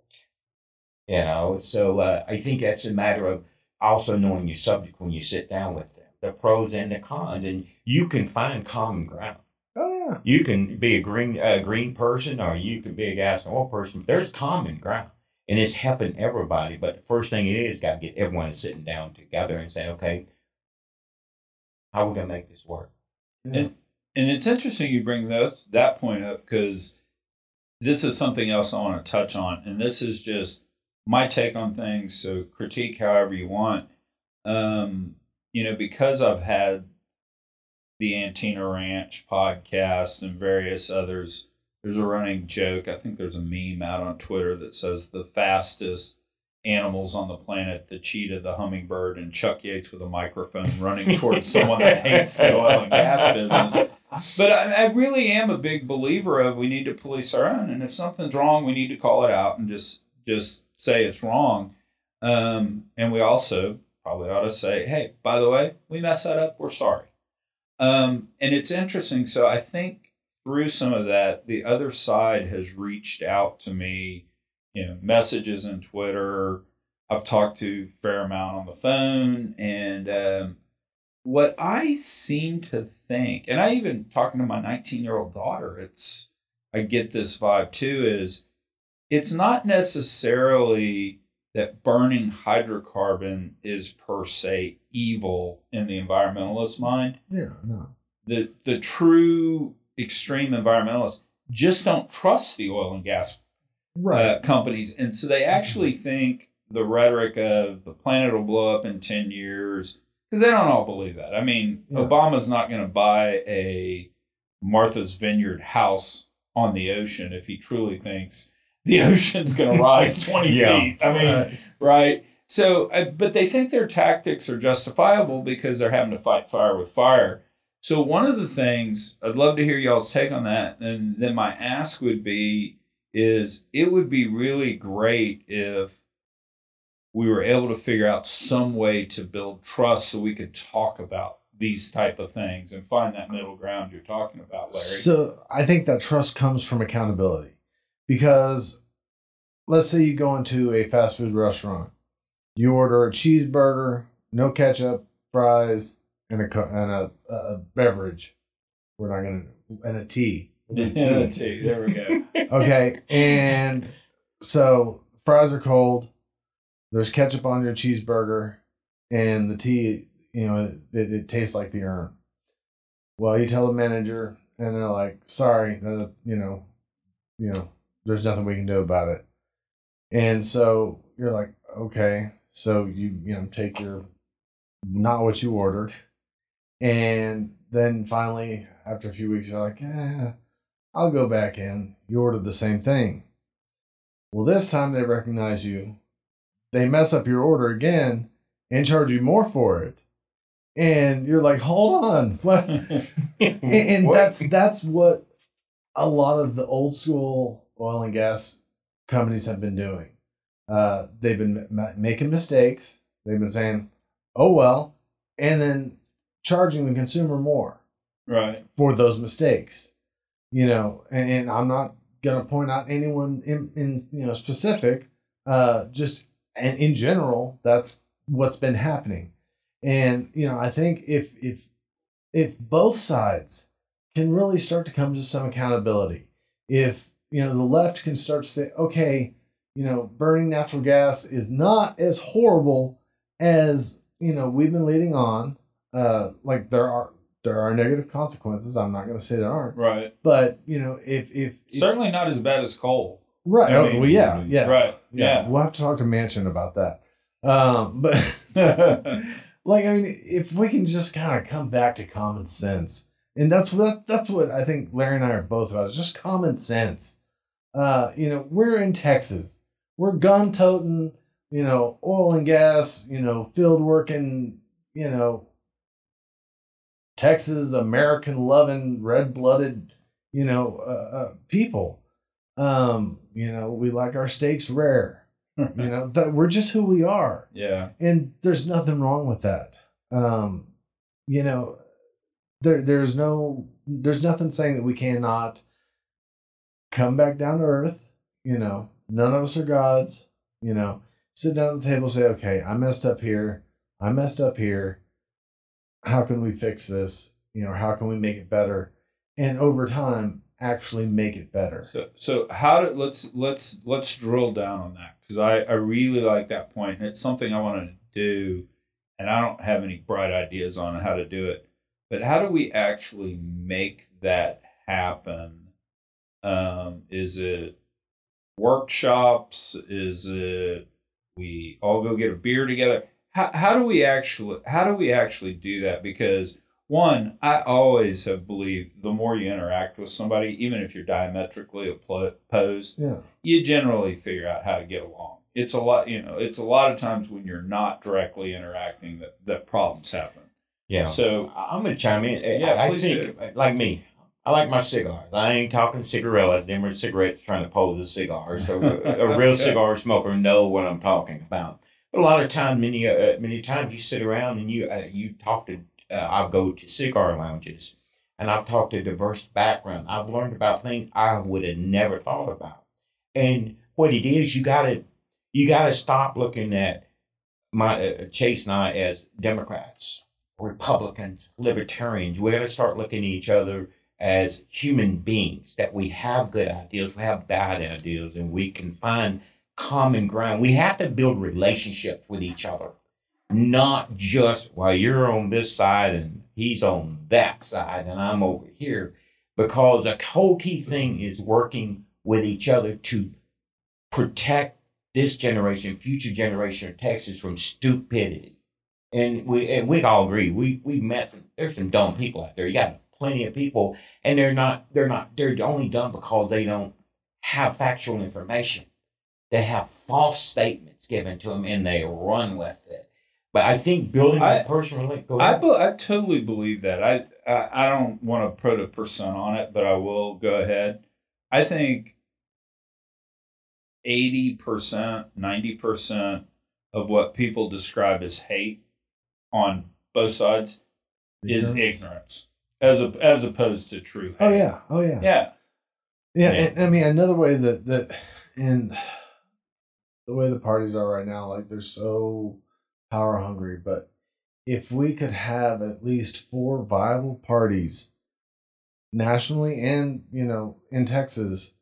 You know, so uh, I think that's a matter of also knowing your subject when you sit down with them, the pros and the cons, and you can find common ground. Oh yeah. You can be a green a green person, or you can be a gas and oil person. There's common ground, and it's helping everybody. But the first thing it is, got to get everyone sitting down together and say, okay, how are we gonna make this work? And, and it's interesting you bring that that point up because this is something else I want to touch on, and this is just my take on things. So critique however you want. Um, you know, because I've had the Antina Ranch podcast and various others. There's a running joke. I think there's a meme out on Twitter that says the fastest animals on the planet, the cheetah, the hummingbird, and Chuck Yates with a microphone running towards someone that hates the oil and gas business. But I, I really am a big believer of we need to police our own, and if something's wrong, we need to call it out and just just say it's wrong. Um, and we also probably ought to say, hey, by the way, we messed that up. We're sorry. Um, and it's interesting. So I think through some of that, the other side has reached out to me, you know, messages in Twitter. I've talked to a fair amount on the phone. And um, what I seem to think, and I even talking to my 19 year old daughter, it's, I get this vibe too, is it's not necessarily that burning hydrocarbon is per se evil in the environmentalist mind Yeah. No. the the true extreme environmentalists just don't trust the oil and gas Right. uh, companies, and so they actually think the rhetoric of the planet will blow up in ten years because they don't all believe that. I mean, Yeah. Obama's not going to buy a Martha's Vineyard house on the ocean if he truly thinks the ocean's going to rise twenty Yeah. feet. I mean, Right. right? So, uh, but they think their tactics are justifiable because they're having to fight fire with fire. So, one of the things I'd love to hear y'all's take on that, and then my ask would be is it would be really great if we were able to figure out some way to build trust so we could talk about these type of things and find that middle ground you're talking about, Larry. So I think that trust comes from accountability because let's say you go into a fast food restaurant, you order a cheeseburger, no ketchup, fries, and a and a, a beverage. We're not gonna and a tea. Do tea. Tea. There we go. okay, and so fries are cold. There's ketchup on your cheeseburger, and the tea, you know, it, it tastes like the urn. Well, you tell the manager, and they're like, "Sorry, uh, you know, you know, there's nothing we can do about it." And so you're like, "Okay." So you you know take your not what you ordered, and then finally after a few weeks you're like, "Eh." I'll go back in. You ordered the same thing. Well, this time they recognize you. They mess up your order again and charge you more for it. And you're like, hold on. What? and, and What? that's that's what a lot of the old school oil and gas companies have been doing. Uh, they've been ma- making mistakes. They've been saying, "Oh well," and then charging the consumer more right. for those mistakes. You know, and, and I'm not gonna point out anyone in, in you know specific. Uh, just and in general, that's what's been happening. And you know, I think if if if both sides can really start to come to some accountability, if you know the left can start to say, okay, you know, burning natural gas is not as horrible as you know we've been leading on. Uh, like there are there are negative consequences. I'm not going to say there aren't, Right. but you know, if if, if Certainly not as bad as coal. right, I oh, mean, well, yeah, yeah, Right. yeah. Yeah. We'll have to talk to Manchin about that. Um, but like, I mean, if we can just kind of come back to common sense, and that's what that's what I think Larry and I are both about. Is just common sense. Uh, you know, we're in Texas. We're gun toting, you know, oil and gas, you know, field working, you know, Texas American loving, red blooded, you know, uh, uh, people. Um, you know, we like our steaks rare. You know, that we're just who we are yeah. and there's nothing wrong with that um you know there there's no there's nothing saying that we cannot come back down to earth you know none of us are gods you know sit down at the table say okay i messed up here i messed up here how can we fix this you know how can we make it better and over time actually make it better So so how do let's let's let's drill down on that because I I really like that point and it's something I want to do and I don't have any bright ideas on how to do it but how do we actually make that happen? Um, is it workshops? Is it we all go get a beer together? How how do we actually how do we actually do that? Because one, I always have believed the more you interact with somebody, even if you're diametrically opposed, yeah you generally figure out how to get along. It's a lot, you know, it's a lot of times when you're not directly interacting that, that problems happen. Yeah. So- I- I'm gonna chime in. Yeah, I, I please think, like me, I like my cigars. I ain't talking cigarillas. Them are cigarettes trying to pose as cigar. So a, a real Okay. cigar smoker know what I'm talking about. A lot of time, many uh, many times you sit around and you uh, you talk to. Uh, I'll go to cigar lounges, and I've talked to diverse background. I've learned about things I would have never thought about. And what it is, you gotta you gotta stop looking at my uh, Chase and I as Democrats, Republicans, Libertarians. We got to start looking at each other as human beings. That we have good ideas, we have bad ideas, and we can find common ground. We have to build relationships with each other, not just while you're on this side and he's on that side and I'm over here. Because the whole key thing is working with each other to protect this generation, future generation of Texas from stupidity. And we and we all agree. We we met there's some dumb people out there. You got plenty of people, and they're not they're not they're only dumb because they don't have factual information. They have false statements given to them, and they run with it. But I think building I- that personal link. I, be, I totally believe that. I, I I don't want to put a percent on it, but I will go ahead. I think eighty percent, ninety percent of what people describe as hate on both sides is ignorance, as a, as opposed to true. oh yeah oh yeah yeah, Yeah, Yeah. And, I mean another way that that in the way the parties are right now, like they're so power hungry. But if we could have at least four viable parties nationally and you know in Texas,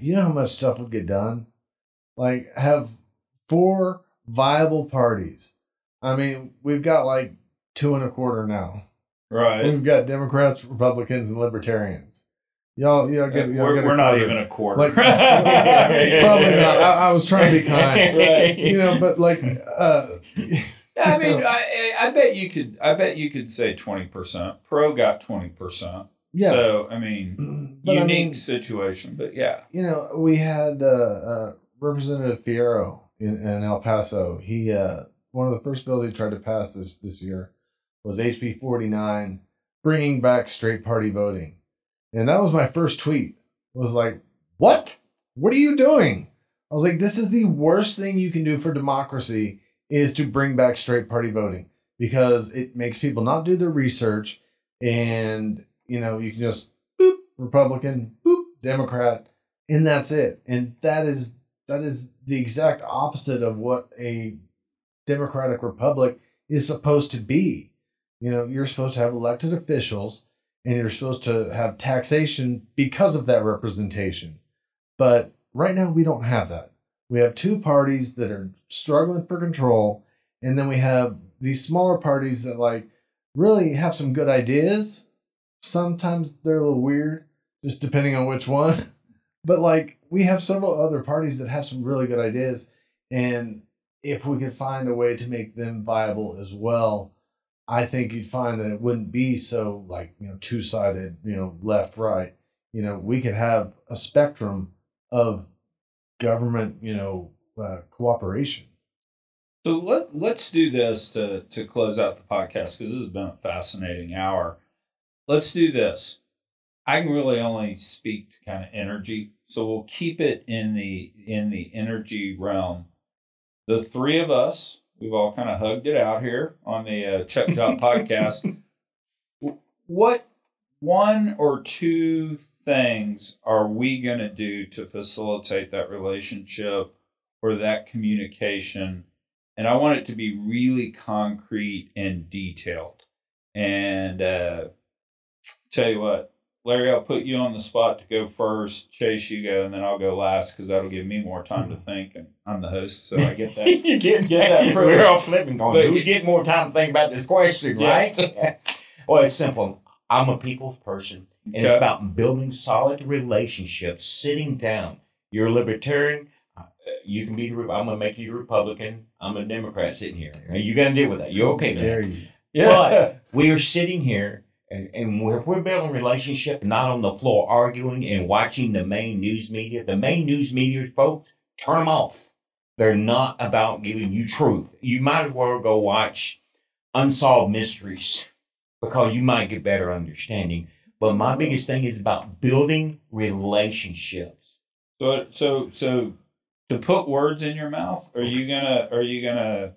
you know how much stuff would get done. Like have four viable parties. I mean, we've got like two and a quarter now. Right. We've got Democrats, Republicans, and Libertarians. Y'all, y'all get. Y'all we're get a we're not even a quarter. Like, probably not. I, I was trying to be kind, Right. you know, but like, uh, I mean, I, I bet you could. I bet you could say twenty percent. Pro got twenty percent. yeah. So I mean, but unique I mean, situation, but yeah. you know, we had uh, uh, Representative Fierro in, in El Paso. He uh, one of the first bills he tried to pass this this year was HB forty nine, bringing back straight party voting, and that was my first tweet. Was like, what? What are you doing? I was like, this is the worst thing you can do for democracy is to bring back straight party voting because it makes people not do their research and you know you can just boop Republican, boop Democrat, and that's it. And that is that is the exact opposite of what a democratic republic is supposed to be. You know, you're supposed to have elected officials and you're supposed to have taxation because of that representation. But right now we don't have that. We have two parties that are struggling for control and then we have these smaller parties that like really have some good ideas. Sometimes they're a little weird, just depending on which one. But like we have several other parties that have some really good ideas, and if we could find a way to make them viable as well, I think you'd find that it wouldn't be so like you know two sided, you know left right. You know we could have a spectrum of government, you know, uh, cooperation. So let let's do this to to close out the podcast because this has been a fascinating hour. Let's do this. I can really only speak to kind of energy, so we'll keep it in the in the energy realm. The three of us, we've all kind of hugged it out here on the uh, Chuck Job podcast. What one or two things are we going to do to facilitate that relationship or that communication? and I want it to be really concrete and detailed. And uh, tell you what, Larry, I'll put you on the spot to go first. Chase, you go, and then I'll go last because that'll give me more time to think. And I'm the host, so I get that. you get, Get that privilege. We're all flipping on But- who's getting more time to think about this question, Yeah. right? well, it's simple. I'm a people person, and it's about building solid relationships, sitting down. You're a libertarian. uh, You can be. I'm gonna make you a Republican. I'm a Democrat sitting here. Are you gonna deal with that? You're okay? with that? Dare you? yeah. we are sitting here and, and we're, we're building relationship not on the floor arguing and watching the main news media the main news media folks turn them off they're not about giving you truth you might as well go watch unsolved mysteries because you might get better understanding but my biggest thing is about building relationships So, so, so, to put words in your mouth, are you gonna? Are you gonna?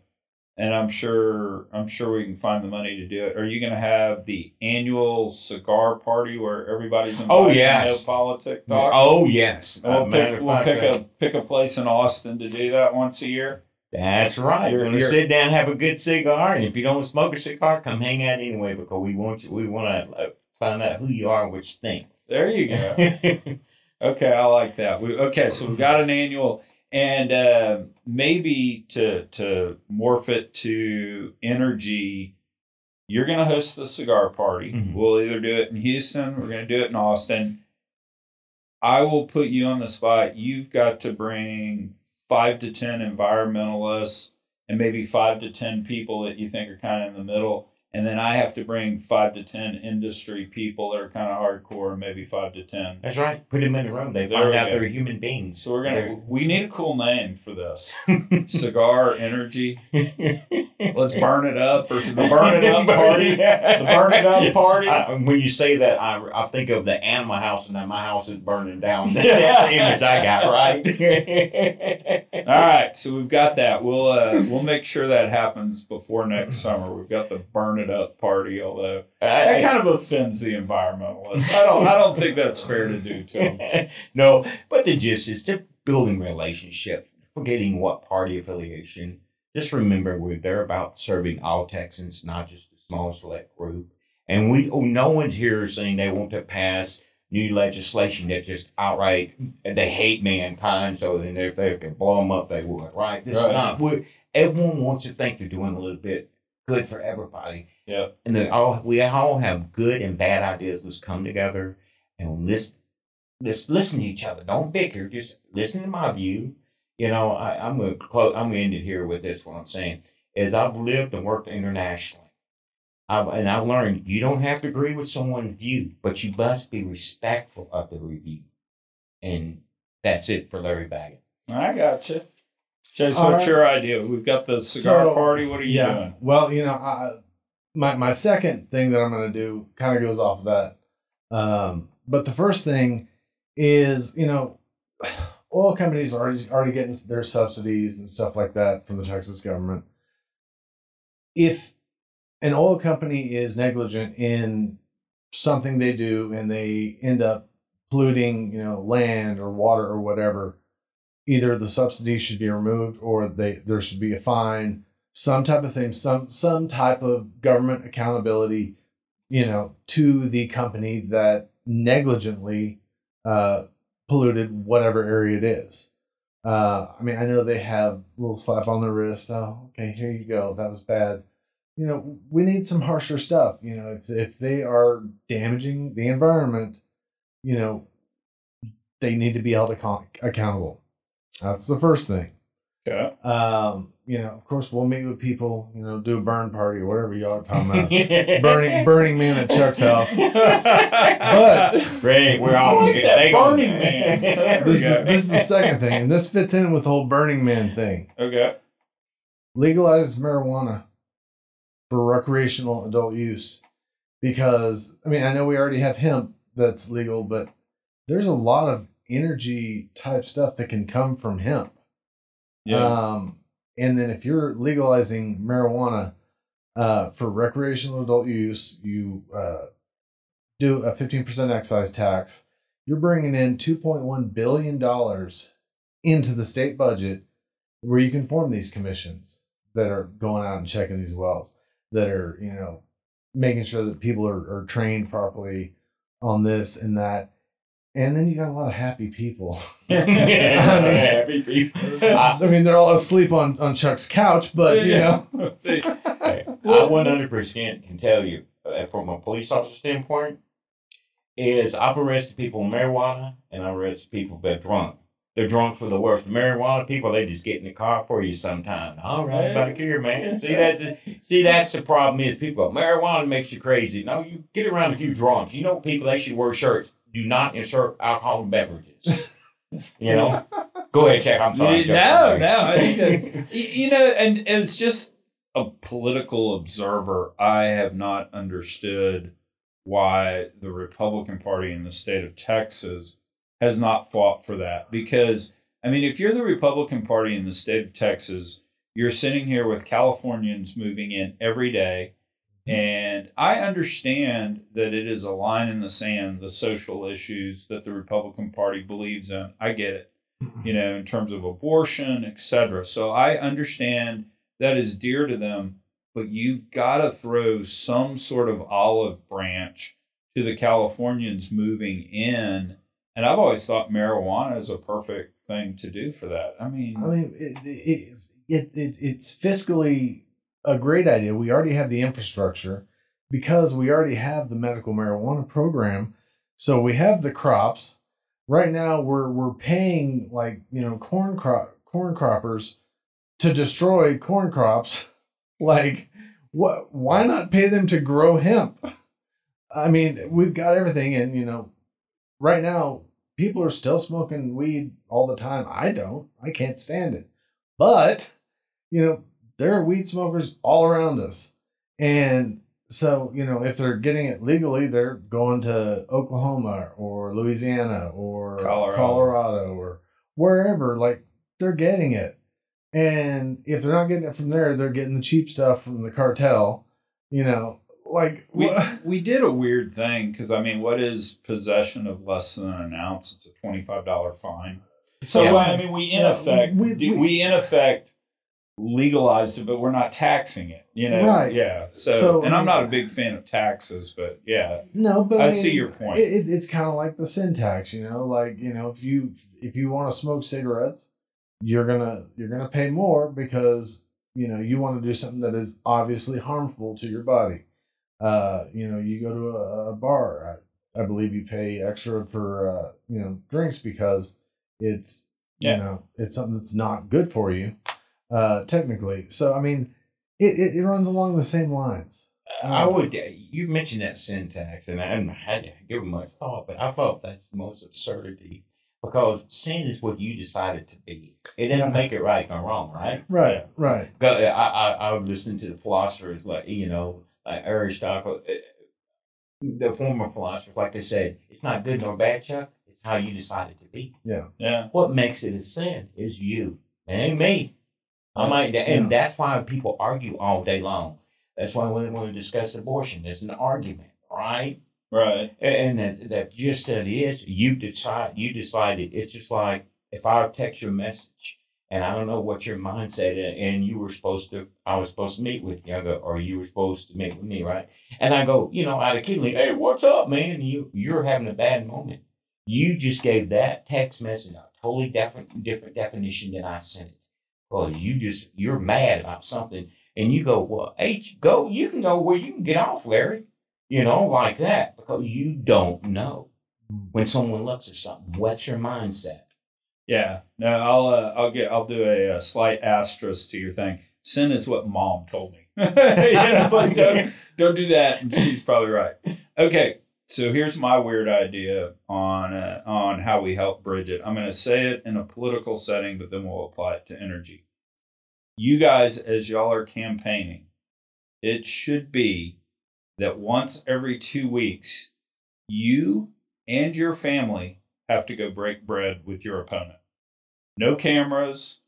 And I'm sure, I'm sure we can find the money to do it. Are you gonna have the annual cigar party where everybody's invited? Oh, yes. No politic talk. oh yes We'll, pick, we'll pick uh, a pick a place in Austin to do that once a year. That's right. You're- gonna you're- sit down, have a good cigar, and if you don't smoke a cigar, come hang out anyway because we want you. We want to uh, find out who you are and what you think. There you go. okay, I like that. We, okay, so we've got an annual, and uh, maybe to to morph it to energy. You're going to host the cigar party. Mhm. We'll either do it in Houston. We're going to do it in Austin. I will put you on the spot. You've got to bring five to ten environmentalists and maybe five to ten people that you think are kind of in the middle. And then I have to bring five to ten industry people that are kind of hardcore, maybe five to ten. That's right. Put them in the room. They There find out go. they're human beings. So we're gonna. We need a cool name for this. Cigar energy. Let's burn it up, or the burn it up party. The burn it up party. I, when you say that, I, I think of the animal house, and that my house is burning down. That's the image I got, right? All right, so we've got that. We'll uh, we'll make sure that happens before next summer. We've got the burn it up party, although that kind of offends the environmentalists. I don't I don't think that's fair to do to them. no, but the gist is to building relationship, forgetting what party affiliation, just remember we're there about serving all Texans, not just a small select group. And we, oh, no one's here saying they want to pass new legislation that just outright they hate mankind. So then if they could blow them up, they would. Right? This Right. is not. everyone wants to think they're doing a little bit good for everybody. Yeah. And they all we all have good and bad ideas. Let's come together and listen. Let's listen to each other. Don't bicker. Just listen to my view. You know, I, I'm gonna close. I'm gonna end it here with this. What I'm saying is, I've lived and worked internationally. I've, and I've learned you don't have to agree with someone's view, but you must be respectful of the review. And that's it for Larry Baggett. I got you. Chase, All what's your idea? We've got the cigar So, party. What are you yeah. doing? Well, you know, I, my my second thing that I'm going to do kind of goes off of that. Um, but the first thing is, you know, oil companies are already already getting their subsidies and stuff like that from the Texas government. If an oil company is negligent in something they do and they end up polluting, you know, land or water or whatever, either the subsidy should be removed or they there should be a fine some type of thing, some some type of government accountability, you know, to the company that negligently uh, polluted whatever area it is. Uh, I mean, I know they have a little slap on the wrist. Oh, okay, here you go. That was bad. You know, we need some harsher stuff. You know, if if they are damaging the environment, you know, they need to be held account- accountable. That's the first thing Yeah. um, you know, of course, we'll meet with people, you know, do a burn party or whatever y'all are talking about. burning, Burning Man at Chuck's house. but Ray, we're all Look that Burning Man. There we This is, this is the second thing, and this fits in with the whole Burning Man thing. okay. Legalize marijuana for recreational adult use, because I mean, I know we already have hemp that's legal, but there's a lot of energy type stuff that can come from hemp. Yeah. Um, and then if you're legalizing marijuana uh, for recreational adult use, you uh, do a 15% excise tax. You're bringing in $2.1 billion into the state budget where you can form these commissions that are going out and checking these wells, that are, you know, making sure that people are, are trained properly on this and that. And then you got a lot of happy people. Happy people. I mean, they're all asleep on, on Chuck's couch, but you know, Hey, I one hundred percent can tell you uh, from a police officer standpoint is I've arrested people with marijuana and I've arrested people that are drunk. They're drunk for the worst. Marijuana people, they just get in the car for you sometime. All right, back here, man. See that's see that's the problem is people marijuana makes you crazy. No, you get around a few drunks. You know people they should wear shirts. Do not insert alcoholic beverages. You know. Go ahead, check. I'm sorry. You- no, no. I think that, you know, and as just a political observer, I have not understood why the Republican Party in the state of Texas has not fought for that. Because, I mean, if you're the Republican Party in the state of Texas, you're sitting here with Californians moving in every day. And I understand that it is a line in the sand, the social issues that the Republican Party believes in. I get it mm-hmm. you know, in terms of abortion, etc. So I understand that is dear to them, but you've got to throw some sort of olive branch to the Californians moving in. And I've always thought marijuana is a perfect thing to do for that. I mean, I mean, it, it, it, it, it's fiscally a great idea. We already have the infrastructure because we already have the medical marijuana program. So we have the crops. Right now, we're we're paying like you know corn crop corn croppers to destroy corn crops. Like, what? Why not pay them to grow hemp? I mean, we've got everything, and you know, right now people are still smoking weed all the time. I don't. I can't stand it. But, you know, there are weed smokers all around us. And so, you know, if they're getting it legally, they're going to Oklahoma or Louisiana or Colorado. Colorado or wherever. Like, they're getting it. And if they're not getting it from there, they're getting the cheap stuff from the cartel. You know, like, we, what? we did a weird thing because, I mean, what is possession of less than an ounce? It's a $25 fine. So, Yeah. I um, mean, we in effect, we, we- we in effect legalized it, but we're not taxing it. You know, Right. Yeah. So, So, and I'm mean- not a big fan of taxes, but yeah, No, but I I, see your point. It, it, it's kind of like the sin tax, you know, like you know, if you if you want to smoke cigarettes, you're gonna you're gonna pay more because you know you want to do something that is obviously harmful to your body. Uh, you know, you go to a, a bar, I, I believe you pay extra for uh, you know drinks because it's Yeah. you know it's something that's not good for you, uh, technically. So I mean, it, it, it runs along the same lines. I would. You mentioned that sin tax, and I hadn't had to give much thought, but I thought that's the most absurdity because sin is what you decided to be. It doesn't Yeah. make it right or wrong, right? Right, right. Go- I, I, I would listen to the philosophers like you know, like Aristotle, uh, the former philosophers, like they said, it's not good nor bad, Chuck. It's how you decided to be. yeah, yeah. What makes it a sin is you. It ain't me. I might, and Yeah. that's why people argue all day long. That's why when they want to discuss abortion, there's an argument, right? right. And that, that just that is you decide. You decided. It's just like if I text your message and I don't know what your mindset is, and you were supposed to, I was supposed to meet with you, I go, or you were supposed to meet with me, right? And I go, you know, out of kidney, hey, what's up, man? And you you're having a bad moment. You just gave that text message a totally different different definition than I sent it. Well, you just you're mad about something, and you go, well, H, go, you can go where you can get off, Larry. You know, like that, because you don't know when someone looks at something. What's your mindset? Yeah, no, I'll uh, I'll get I'll do a, uh slight asterisk to your thing. Sin is what mom told me. know, like don't, don't do that, and she's probably right. Okay, so here's my weird idea on uh, on how we help bridge it. I'm going to say it in a political setting, but then we'll apply it to energy. You guys, as y'all are campaigning, it should be that once every two weeks, you and your family have to go break bread with your opponent. No cameras,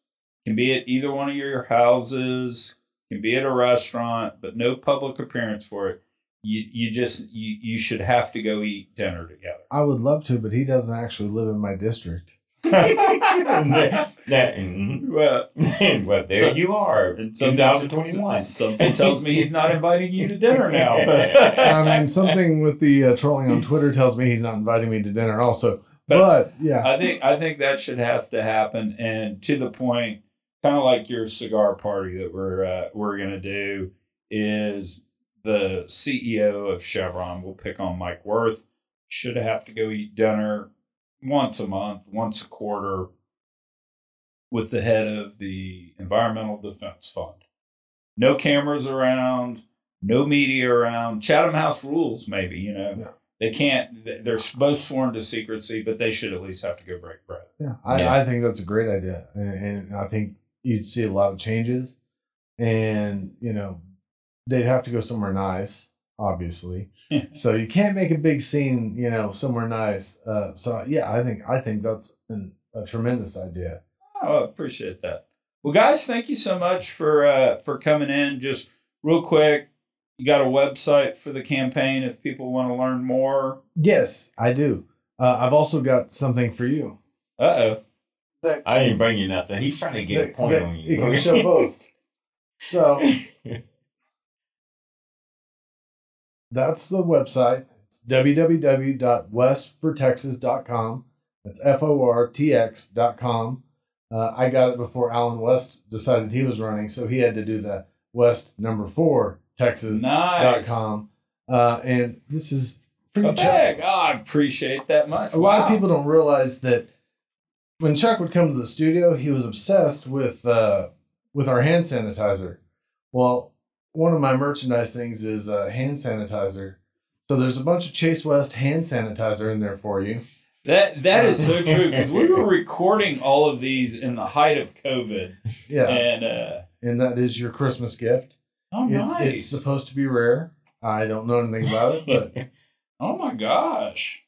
can be at either one of your houses, can be at a restaurant, but no public appearance for it. You you just you you should have to go eat dinner together. I would love to, but he doesn't actually live in my district. that, that- mhm. well, well, there you are. and something, 2021. something tells me he's not inviting you to dinner now. But I mean, something with the uh, trolling on Twitter tells me he's not inviting me to dinner, also. But, yeah, I think I think that should have to happen, and to the point, kind of like your cigar party that we're uh, we're gonna do is the CEO of Chevron. We'll pick on Mike Wirth. Should have to go eat dinner once a month, once a quarter, with the head of the Environmental Defense Fund. No cameras around, no media around. Chatham House rules, maybe you know. Yeah. They can't. They're both sworn to secrecy, but they should at least have to go break bread. yeah, I, Yeah. I think that's a great idea. And, and I think you'd see a lot of changes. And, you know, they'd have to go somewhere nice, obviously. so you can't make a big scene, you know, somewhere nice. Uh, so, yeah, I think I think that's an, a tremendous idea. Oh, I appreciate that. Well, guys, thank you so much for uh, for coming in. Just real quick, you got a website for the campaign if people want to learn more. Yes, I do. Uh, I've also got something for you. Uh oh. I didn't bring you nothing. He's trying to get a point that- on You you. can show both. So that's the website. It's www.westfortexas.com. That's F O R T X.com. Uh, I got it before Allen West decided he was running, so he had to do the West number four Texas.com. Nice. Uh, and this is for you, Chuck. Oh, I appreciate that much. A lot of people don't realize that when Chuck would come to the studio, he was obsessed with uh, with our hand sanitizer. Well, one of my merchandise things is uh, hand sanitizer. So there's a bunch of Chase West hand sanitizer in there for you. That that is so true because we were recording all of these in the height of COVID, Yeah, and uh, and that is your Christmas gift. oh It's nice. it's supposed to be rare. I don't know anything about it, but Oh my gosh.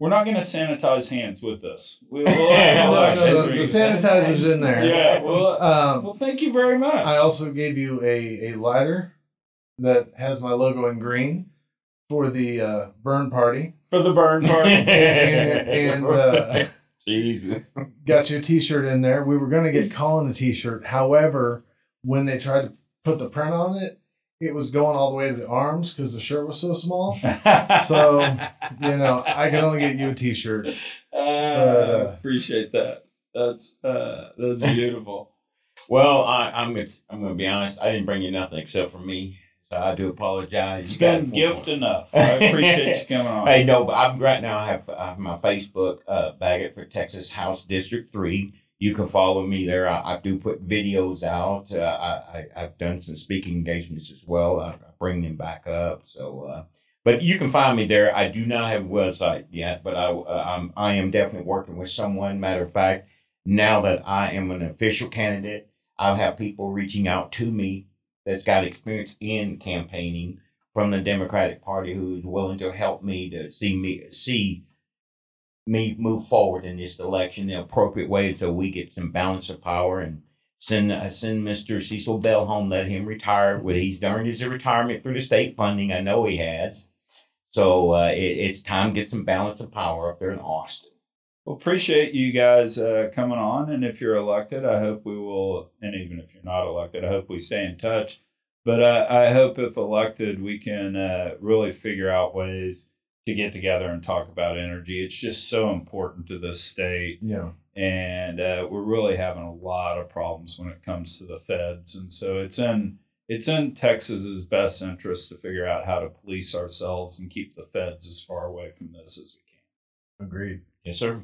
We're not going to sanitize hands with this. We, we'll, no, we'll no, actually the sanitizer's in there. Yeah. Well, Um, well, thank you very much. I also gave you a, a lighter that has my logo in green for the uh, burn party. for the burn party. and, and uh, Jesus. got you a T-shirt in there. We were gonna get Colin a T-shirt. However, when they tried to put the print on it, it was going all the way to the arms because the shirt was so small. So, You know, I can only get you a T-shirt. Uh, appreciate that. That's uh, that's beautiful. Well, I, I'm gonna, I'm gonna be honest. I didn't bring you nothing except for me, so I do apologize. It's You got been gift more. enough. I appreciate you coming on. Hey, no, but I'm right now. I have, I have my Facebook uh, Baggett for Texas House District Three. You can follow me there. I, I do put videos out. Uh, I, I I've done some speaking engagements as well. I, I bring them back up. So, uh, but you can find me there. I do not have a website yet, but I uh, I'm I am definitely working with someone. Matter of fact, now that I am an official candidate, I'll have people reaching out to me that's got experience in campaigning from the Democratic Party who is willing to help me to see me see me move forward in this election the appropriate way so we get some balance of power and send uh, send Mr. Cecil Bell home, let him retire. Well, he's earned his retirement through the state funding. I know he has. So uh, it, it's time to get some balance of power up there in Austin. Well, appreciate you guys uh, coming on. And if you're elected, I hope we will, and even if you're not elected, I hope we stay in touch. But uh, I hope if elected, we can uh, really figure out ways to get together and talk about energy. It's just so important to this state. Yeah. And uh, we're really having a lot of problems when it comes to the feds. And so it's in it's in Texas's best interest to figure out how to police ourselves and keep the feds as far away from this as we can. Agreed. Yes, sir.